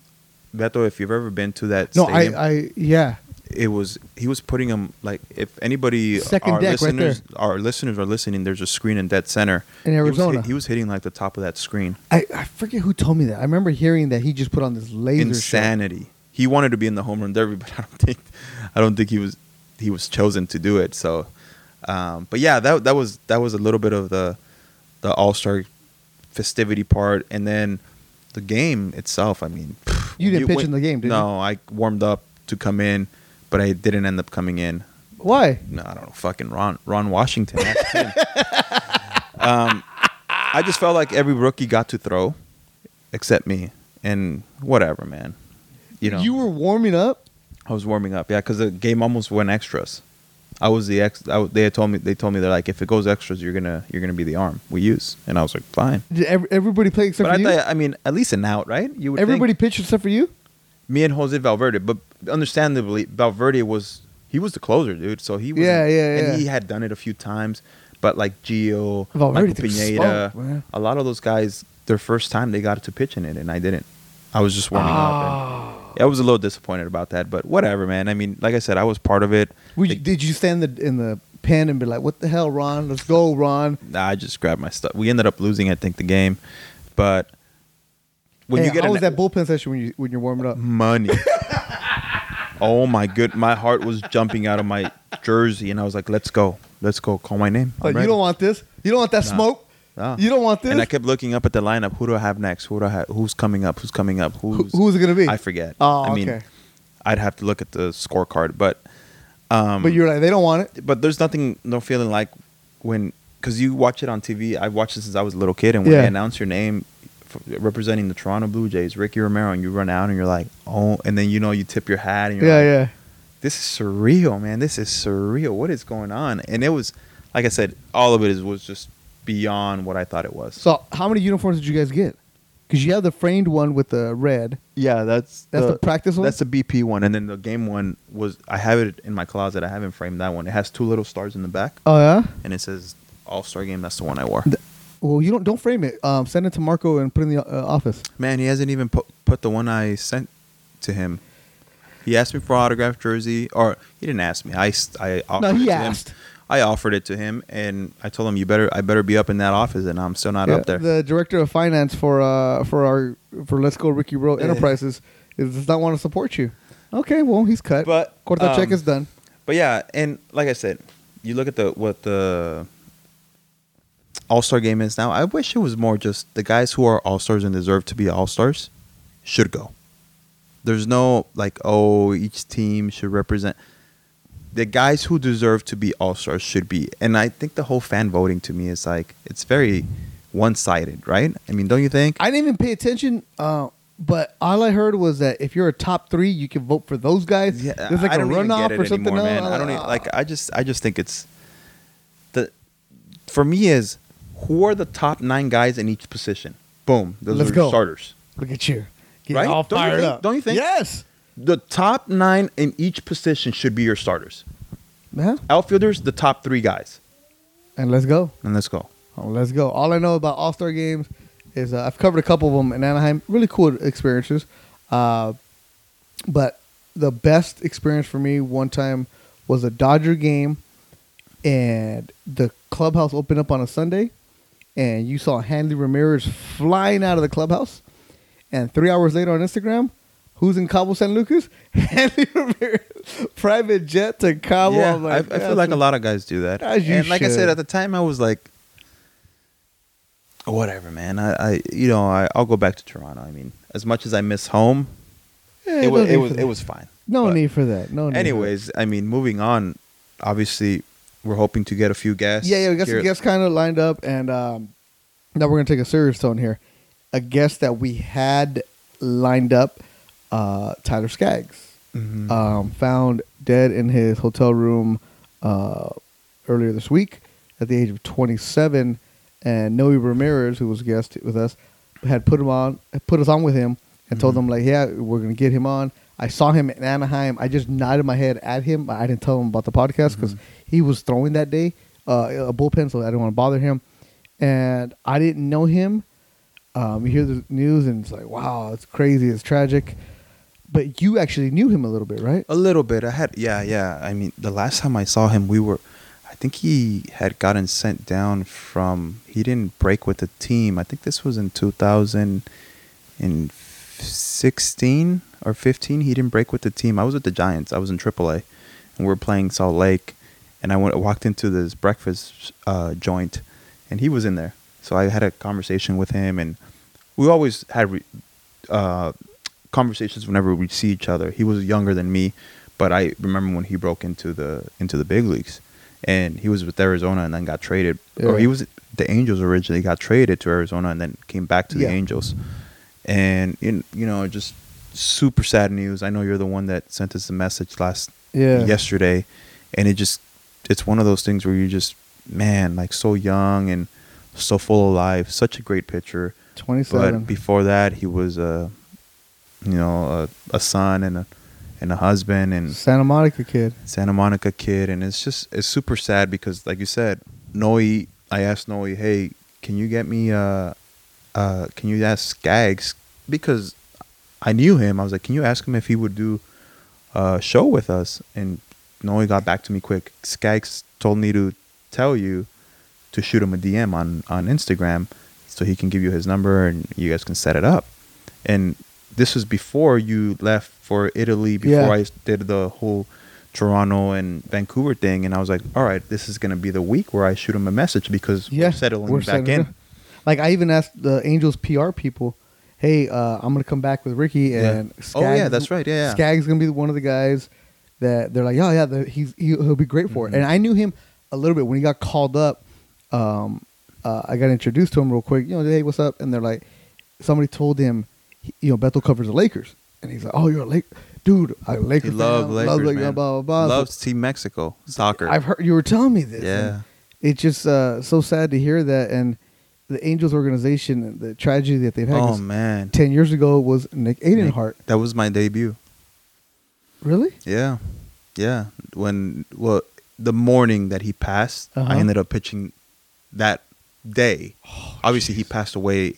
Beto, if you've ever been to that No, stadium, I, I, yeah. It was he was putting him like if anybody Second our deck right listeners our listeners are listening there's a screen in dead center In He was hit- Arizona. he was, hitting like the top of that screen I, I forget who told me that. I remember hearing that he just put on this laser show. insanity he wanted to be in the home run derby but i don't think i don't think he was he was chosen to do it so um but yeah that that was that was a little bit of the the all-star festivity part and then the game itself i mean You didn't pitch in the game, did you? no i warmed up to come in but i didn't end up coming in Why? no, I don't know, fucking Ron Ron Washington. Um, I just felt like every rookie got to throw, except me, and whatever, man. You know, You were warming up? I was warming up, yeah, because the game almost went extras. I was the ex. I, they had told me they told me they're like, if it goes extras, you're gonna you're gonna be the arm we use, and I was like, fine. Did ev- everybody play except But for I you? thought, I mean, at least an out, right? You would everybody think. pitched except for you? Me and Jose Valverde, but understandably, Valverde was he was the closer, dude. So he was, Yeah, yeah, yeah. and he had done it a few times. But like Gio, Valverde Michael Pineda, smoke, a lot of those guys, their first time they got to pitch in it, and I didn't. I was just warming Ah. up. And I was a little disappointed about that, but whatever, man. I mean, like I said, I was part of it. Would you, They- did you stand in the, in the pen and be like, "What the hell, Ron? Let's go, Ron"? Nah, I just grabbed my stuff. We ended up losing, I think, the game, but when Hey, you get how an- was that bullpen session when you when you're warming up? money. oh my good, my heart was jumping out of my jersey, and I was like, "Let's go, let's go, call my name." Like, you don't want this. You don't want that Nah. smoke. Nah. You don't want this. And I kept looking up at the lineup. Who do I have next? Who do I have? Who's coming up? Who's coming up? Who, Who's who's it gonna be? I forget. Oh, I mean, okay. I'd have to look at the scorecard, but um, but you're like, they don't want it. but there's nothing, no feeling like when because you watch it on TV. I've watched it since I was a little kid, and when Yeah. they announce your name representing the Toronto Blue Jays, Ricky Romero, and you run out and you're like, oh, and then you know you tip your hat and you're Yeah, like, yeah. this is surreal, man. This is surreal. What is going on? And it was, like I said, all of it is, was just beyond what I thought it was. So, how many uniforms did you guys get? Because you have the framed one with the red. yeah, that's That's the practice one? That's the BP one, and then the game one was. I have it in my closet. I haven't framed that one. It has two little stars in the back, Oh yeah. and it says All Star Game. That's the one I wore. Well, you don't don't frame it. Um, send it to Marco and put it in the uh, office. Man, he hasn't even put put the one I sent to him. He asked me for autographed jersey, or he didn't ask me. I I offered No, he it to asked. him. I offered it to him, and I told him you better I better be up in that office, and I'm still not Yeah, up there. The director of finance for uh for our for Let's Go Ricky Road Enterprises is, does not want to support you. Okay, well he's cut. But, Corta check um, is done. But yeah, and like I said, you look at the what the All Star game is now. I wish it was more just the guys who are All Stars and deserve to be All Stars should go. There's no like, oh, each team should represent. The guys who deserve to be All Stars should be, and I think the whole fan voting to me is like it's very one sided, right? I mean, don't you think? I didn't even pay attention. Uh, but all I heard was that if you're a top three, you can vote for those guys. Yeah, There's like I a runoff or something. anymore, else. man. I don't even, like. I just, I just think it's the for me is who are the top nine guys in each position. Boom, those Let's are go. starters. Look at you, getting Right? all Don't you fired think- up. don't you think? Yes. the top nine in each position should be your starters. Yeah. Outfielders, the top three guys. And let's go. And let's go. Oh, let's go. All I know about All Star games is uh, I've covered a couple of them in Anaheim. Really cool experiences. Uh, but the best experience for me one time was a Dodger game, and the clubhouse opened up on a Sunday, and you saw Hanley Ramirez flying out of the clubhouse, and three hours later on Instagram. Who's in Cabo San Lucas? Hanley Ramirez, private jet to Cabo. yeah, I'm I, I feel like a lot of guys do that. As you and like I said at the time, I was like, whatever, man. I, I you know, I, I'll go back to Toronto. I mean, as much as I miss home, Eh, it no was it was it was fine. no but- need for that. No. Need for that. Anyways, I mean, moving on. Obviously, we're hoping to get a few guests. Yeah, yeah, we got here- some guests kind of lined up, and um, now we're gonna take a serious tone here. A guest that we had lined up, uh, Tyler Skaggs, Mhm. um, found dead in his hotel room uh, earlier this week at the age of 27, and Noe Ramirez, who was a guest with us, had put him on, put us on with him, and told Mhm. them like, yeah, we're gonna get him on. I saw him in Anaheim. I just nodded my head at him. but I didn't tell him about the podcast because he was throwing that day uh, a bullpen, so I didn't want to bother him. And I didn't know him. Um, you hear the news, and it's like, wow, it's crazy, it's tragic. But you actually knew him a little bit, right? A little bit. I had, yeah, yeah. I mean, the last time I saw him, we were, I think he had gotten sent down from, he didn't break with the team. I think this was in 2016 or 15. He didn't break with the team. I was with the Giants. I was in AAA, and we were playing Salt Lake. And I went, walked into this breakfast uh, joint, and he was in there. So I had a conversation with him, and we always had re- uh, conversations whenever we see each other. He was younger than me, but I remember when he broke into the into the big leagues, and he was with Arizona and then got traded, or he was the Angels originally got traded to Arizona and then came back to Yeah. the Angels, and you know just super sad news. I know you're the one that sent us the message last Yeah. yesterday, and it just it's one of those things where you just man like so young and so full of life, such a great pitcher. 27. But before that, he was a, you know, a, a son and a and a husband and Santa Monica kid. Santa Monica kid, and it's just it's super sad because, like you said, Noe. I asked Noe, hey, can you get me uh, uh, can you ask Skaggs because I knew him. I was like, can you ask him if he would do a show with us? And no, he got back to me quick. Skaggs told me to tell you to shoot him a DM on on Instagram so he can give you his number and you guys can set it up. And this was before you left for Italy, before Yeah. I did the whole Toronto and Vancouver thing. And I was like, all right, this is going to be the week where I shoot him a message because Yeah, we're settling we're back setting it in. Like I even asked the Angels PR people, "Hey, uh, I'm gonna come back with Ricky Yeah. and Oh, yeah, that's right. Yeah, yeah. Skaggs gonna be one of the guys that they're like, oh yeah, the, he's he, he'll be great for Mhm. it." And I knew him a little bit when he got called up. Um, uh, I got introduced to him real quick. You know, hey, what's up? And they're like, somebody told him, you know, Beto covers the Lakers, and he's like, oh, you're a Lake dude, I Lakers He loved Lakers, loves Lakers, man. blah blah blah. So- Loves Team Mexico soccer. I've heard you were telling me this. Yeah. It's just uh, so sad to hear that. And the Angels organization, the tragedy that they've had. Oh man, Ten years ago was Nick Adenhart. that was my debut. Really? Yeah, yeah. When well, the morning that he passed, Uh-huh. I ended up pitching that day. Obviously, he passed away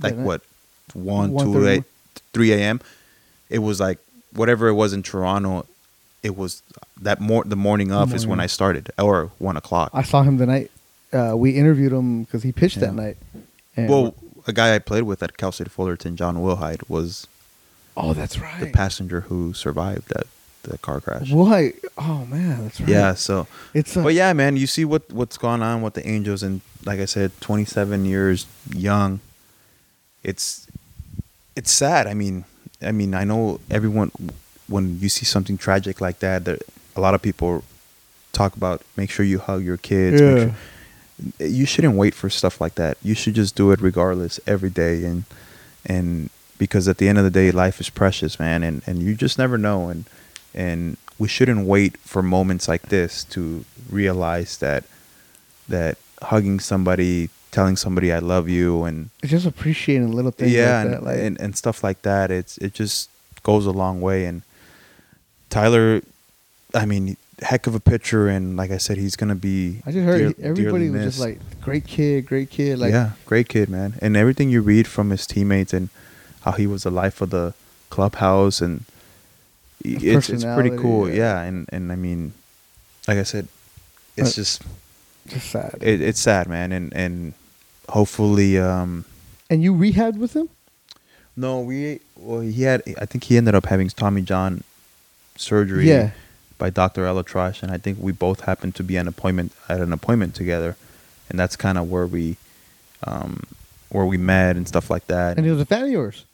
like what one, One two, thirty. eight, three a.m. It was like whatever it was in Toronto. It was that more the morning of is when. I started, or one o'clock. I saw him the night uh, we interviewed him because he pitched Yeah. that night. And well, a guy I played with at Cal State Fullerton, Jon Wilhite, was oh, that's right. the passenger who survived that the car crash. Why? Oh man, that's right. Yeah, so it's uh, but yeah, man, you see what what's going on with the Angels, and like I said, 27 years young. It's it's sad. I mean, I mean, I know everyone when you see something tragic like that, there, a lot of people talk about make sure you hug your kids. make Yeah. You shouldn't wait for stuff like that. You should just do it regardless every day, and and because at the end of the day, life is precious, man, and and you just never know, and and we shouldn't wait for moments like this to realize that that hugging somebody, telling somebody I love you, and just appreciating little things. yeah, like and, that. Like, and and stuff like that. It's it just goes a long way. And Tyler, I mean, heck of a pitcher, and like I said, he's gonna be. I just heard dear- he- everybody was just like, great kid, great kid. Like, yeah, great kid, man. And everything you read from his teammates and how he was the life of the clubhouse and it's it's pretty cool. yeah. Yeah, and and I mean, like I said, it's just just sad. it, it's sad, man. And and hopefully, um, and you rehabbed with him? no, we well he had I think he ended up having Tommy John surgery. Yeah. By Dr. ElAttrache, and I think we both happened to be an appointment at an appointment together, and that's kind of where we, um, where we met and stuff like that. And he was a fan of yours.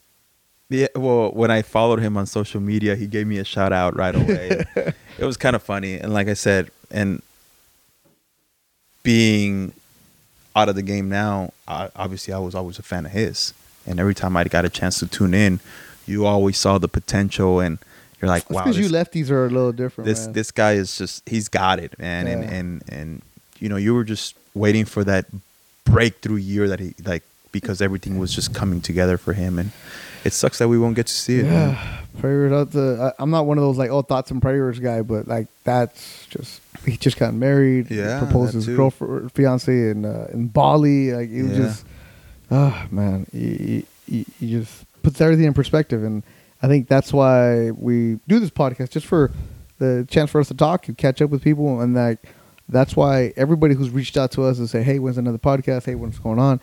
Yeah, well, when I followed him on social media, he gave me a shout out right away. it was kind of funny, and like I said, and being out of the game now, I, obviously I was always a fan of his, and every time I got a chance to tune in, you always saw the potential, and you're like, wow, because you lefties are a little different. this man. this guy is just he's got it, man, and Yeah. and and you know you were just waiting for that breakthrough year that he like because everything was just coming together for him, and it sucks that we won't get to see it. man. Yeah, prayers out. I, I'm not one of those like oh thoughts and prayers guy, but like that's just he just got married. Yeah, proposed his girlfriend, fiance in uh, in Bali. Like it was Yeah. just, ah man, you, you, you just puts everything in perspective, and I think that's why we do this podcast just for the chance for us to talk and catch up with people, and like that's why everybody who's reached out to us and say, hey, when's another podcast? Hey, what's going on?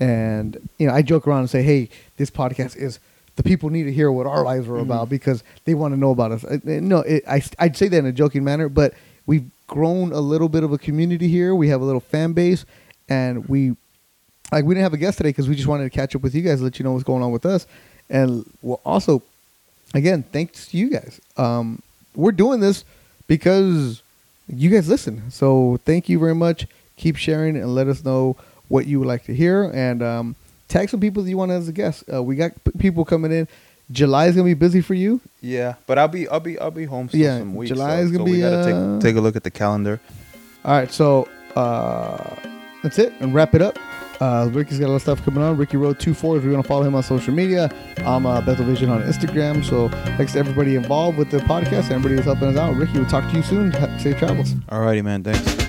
And you know, I joke around and say, "Hey, this podcast is the people need to hear what our lives are about because they want to know about us." Uh, uh, No, it, I I'd say that in a joking manner, but we've grown a little bit of a community here. We have a little fan base, and we like we didn't have a guest today because we just wanted to catch up with you guys, let you know what's going on with us, and well, also, again, thanks to you guys. Um, we're doing this because you guys listen. So thank you very much. Keep sharing and let us know what you would like to hear, and um, tag some people that you want as a guest. Uh, we got p- people coming in. July is gonna be busy for you. Yeah, but I'll be I'll be I'll be home still Yeah, some weeks. July so, is gonna so be, we gotta uh, take take a look at the calendar. All right, so uh, that's it, and wrap it up. Uh, Ricky's got a lot of stuff coming on. Ricky Road 24 if you want to follow him on social media. I'm uh, Beto Vision on Instagram. So thanks to everybody involved with the podcast everybody who's helping us out. Ricky, we'll talk to you soon. Safe travels. All righty, man. Thanks.